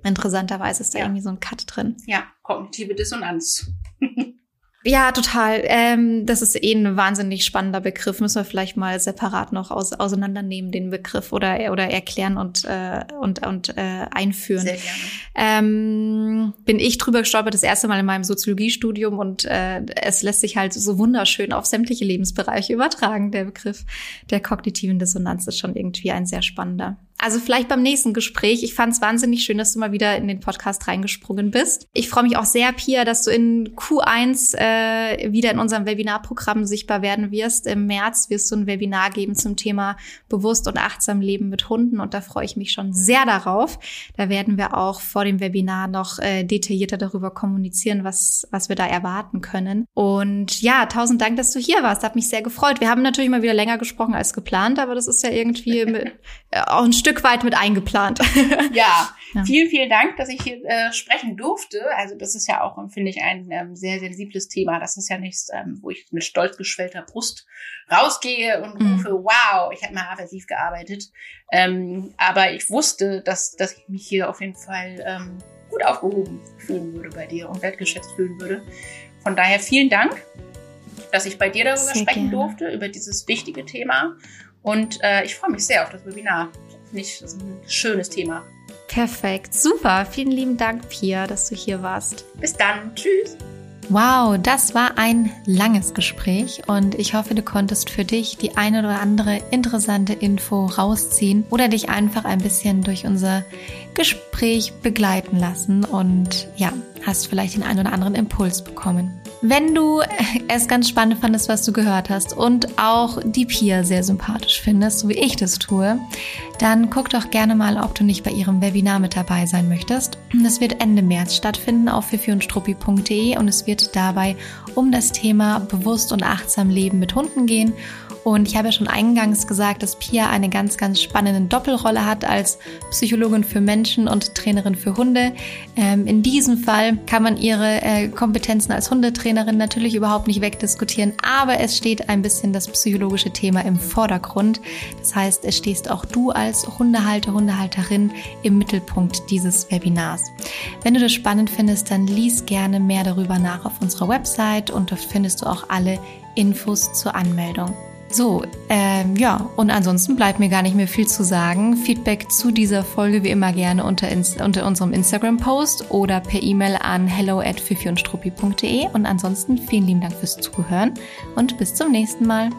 Interessanterweise ist da ja. irgendwie so ein Cut drin. Ja, kognitive Dissonanz. Ja, total. Ähm, das ist eh ein wahnsinnig spannender Begriff. Müssen wir vielleicht mal separat noch aus, auseinandernehmen, den Begriff oder, oder erklären und, äh, und, und äh, einführen. Sehr gerne. Ähm, bin ich drüber gestolpert, das erste Mal in meinem Soziologiestudium und äh, es lässt sich halt so wunderschön auf sämtliche Lebensbereiche übertragen. Der Begriff der kognitiven Dissonanz ist schon irgendwie ein sehr spannender. Also vielleicht beim nächsten Gespräch. Ich fand es wahnsinnig schön, dass du mal wieder in den Podcast reingesprungen bist. Ich freue mich auch sehr, Pia, dass du in Q1 äh, wieder in unserem Webinarprogramm sichtbar werden wirst. Im März wirst du ein Webinar geben zum Thema bewusst und achtsam Leben mit Hunden und da freue ich mich schon sehr darauf. Da werden wir auch vor dem Webinar noch äh, detaillierter darüber kommunizieren, was, was wir da erwarten können. Und ja, tausend Dank, dass du hier warst. Hat mich sehr gefreut. Wir haben natürlich mal wieder länger gesprochen als geplant, aber das ist ja irgendwie mit, äh, auch ein Stück Stück weit mit eingeplant. ja, ja. vielen, vielen Dank, dass ich hier äh, sprechen durfte. Also das ist ja auch, finde ich, ein ähm, sehr sensibles Thema. Das ist ja nichts, ähm, wo ich mit stolz geschwellter Brust rausgehe und mhm. rufe, wow, ich habe mal aversiv gearbeitet. Ähm, aber ich wusste, dass, dass ich mich hier auf jeden Fall ähm, gut aufgehoben fühlen würde bei dir und wertgeschätzt fühlen würde. Von daher vielen Dank, dass ich bei dir darüber sehr sprechen gerne. durfte, über dieses wichtige Thema. Und äh, ich freue mich sehr auf das Webinar ich das ein schönes Thema. Perfekt, super. Vielen lieben Dank, Pia, dass du hier warst. Bis dann. Tschüss. Wow, das war ein langes Gespräch und ich hoffe, du konntest für dich die eine oder andere interessante Info rausziehen oder dich einfach ein bisschen durch unser Gespräch begleiten lassen und ja, hast vielleicht den einen oder anderen Impuls bekommen. Wenn du es ganz spannend fandest, was du gehört hast und auch die Pia sehr sympathisch findest, so wie ich das tue, dann guck doch gerne mal, ob du nicht bei ihrem Webinar mit dabei sein möchtest. Das wird Ende März stattfinden auf fifiundstruppi.de und es wird dabei um das Thema bewusst und achtsam Leben mit Hunden gehen und ich habe ja schon eingangs gesagt, dass Pia eine ganz, ganz spannende Doppelrolle hat als Psychologin für Menschen und Trainerin für Hunde. Ähm, in diesem Fall kann man ihre äh, Kompetenzen als Hundetrainerin natürlich überhaupt nicht wegdiskutieren, aber es steht ein bisschen das psychologische Thema im Vordergrund. Das heißt, es stehst auch du als Hundehalter, Hundehalterin im Mittelpunkt dieses Webinars. Wenn du das spannend findest, dann lies gerne mehr darüber nach auf unserer Website und dort findest du auch alle Infos zur Anmeldung. So, ähm, ja, und ansonsten bleibt mir gar nicht mehr viel zu sagen. Feedback zu dieser Folge wie immer gerne unter, unter unserem Instagram-Post oder per E-Mail an hello at und ansonsten vielen lieben Dank fürs Zuhören und bis zum nächsten Mal.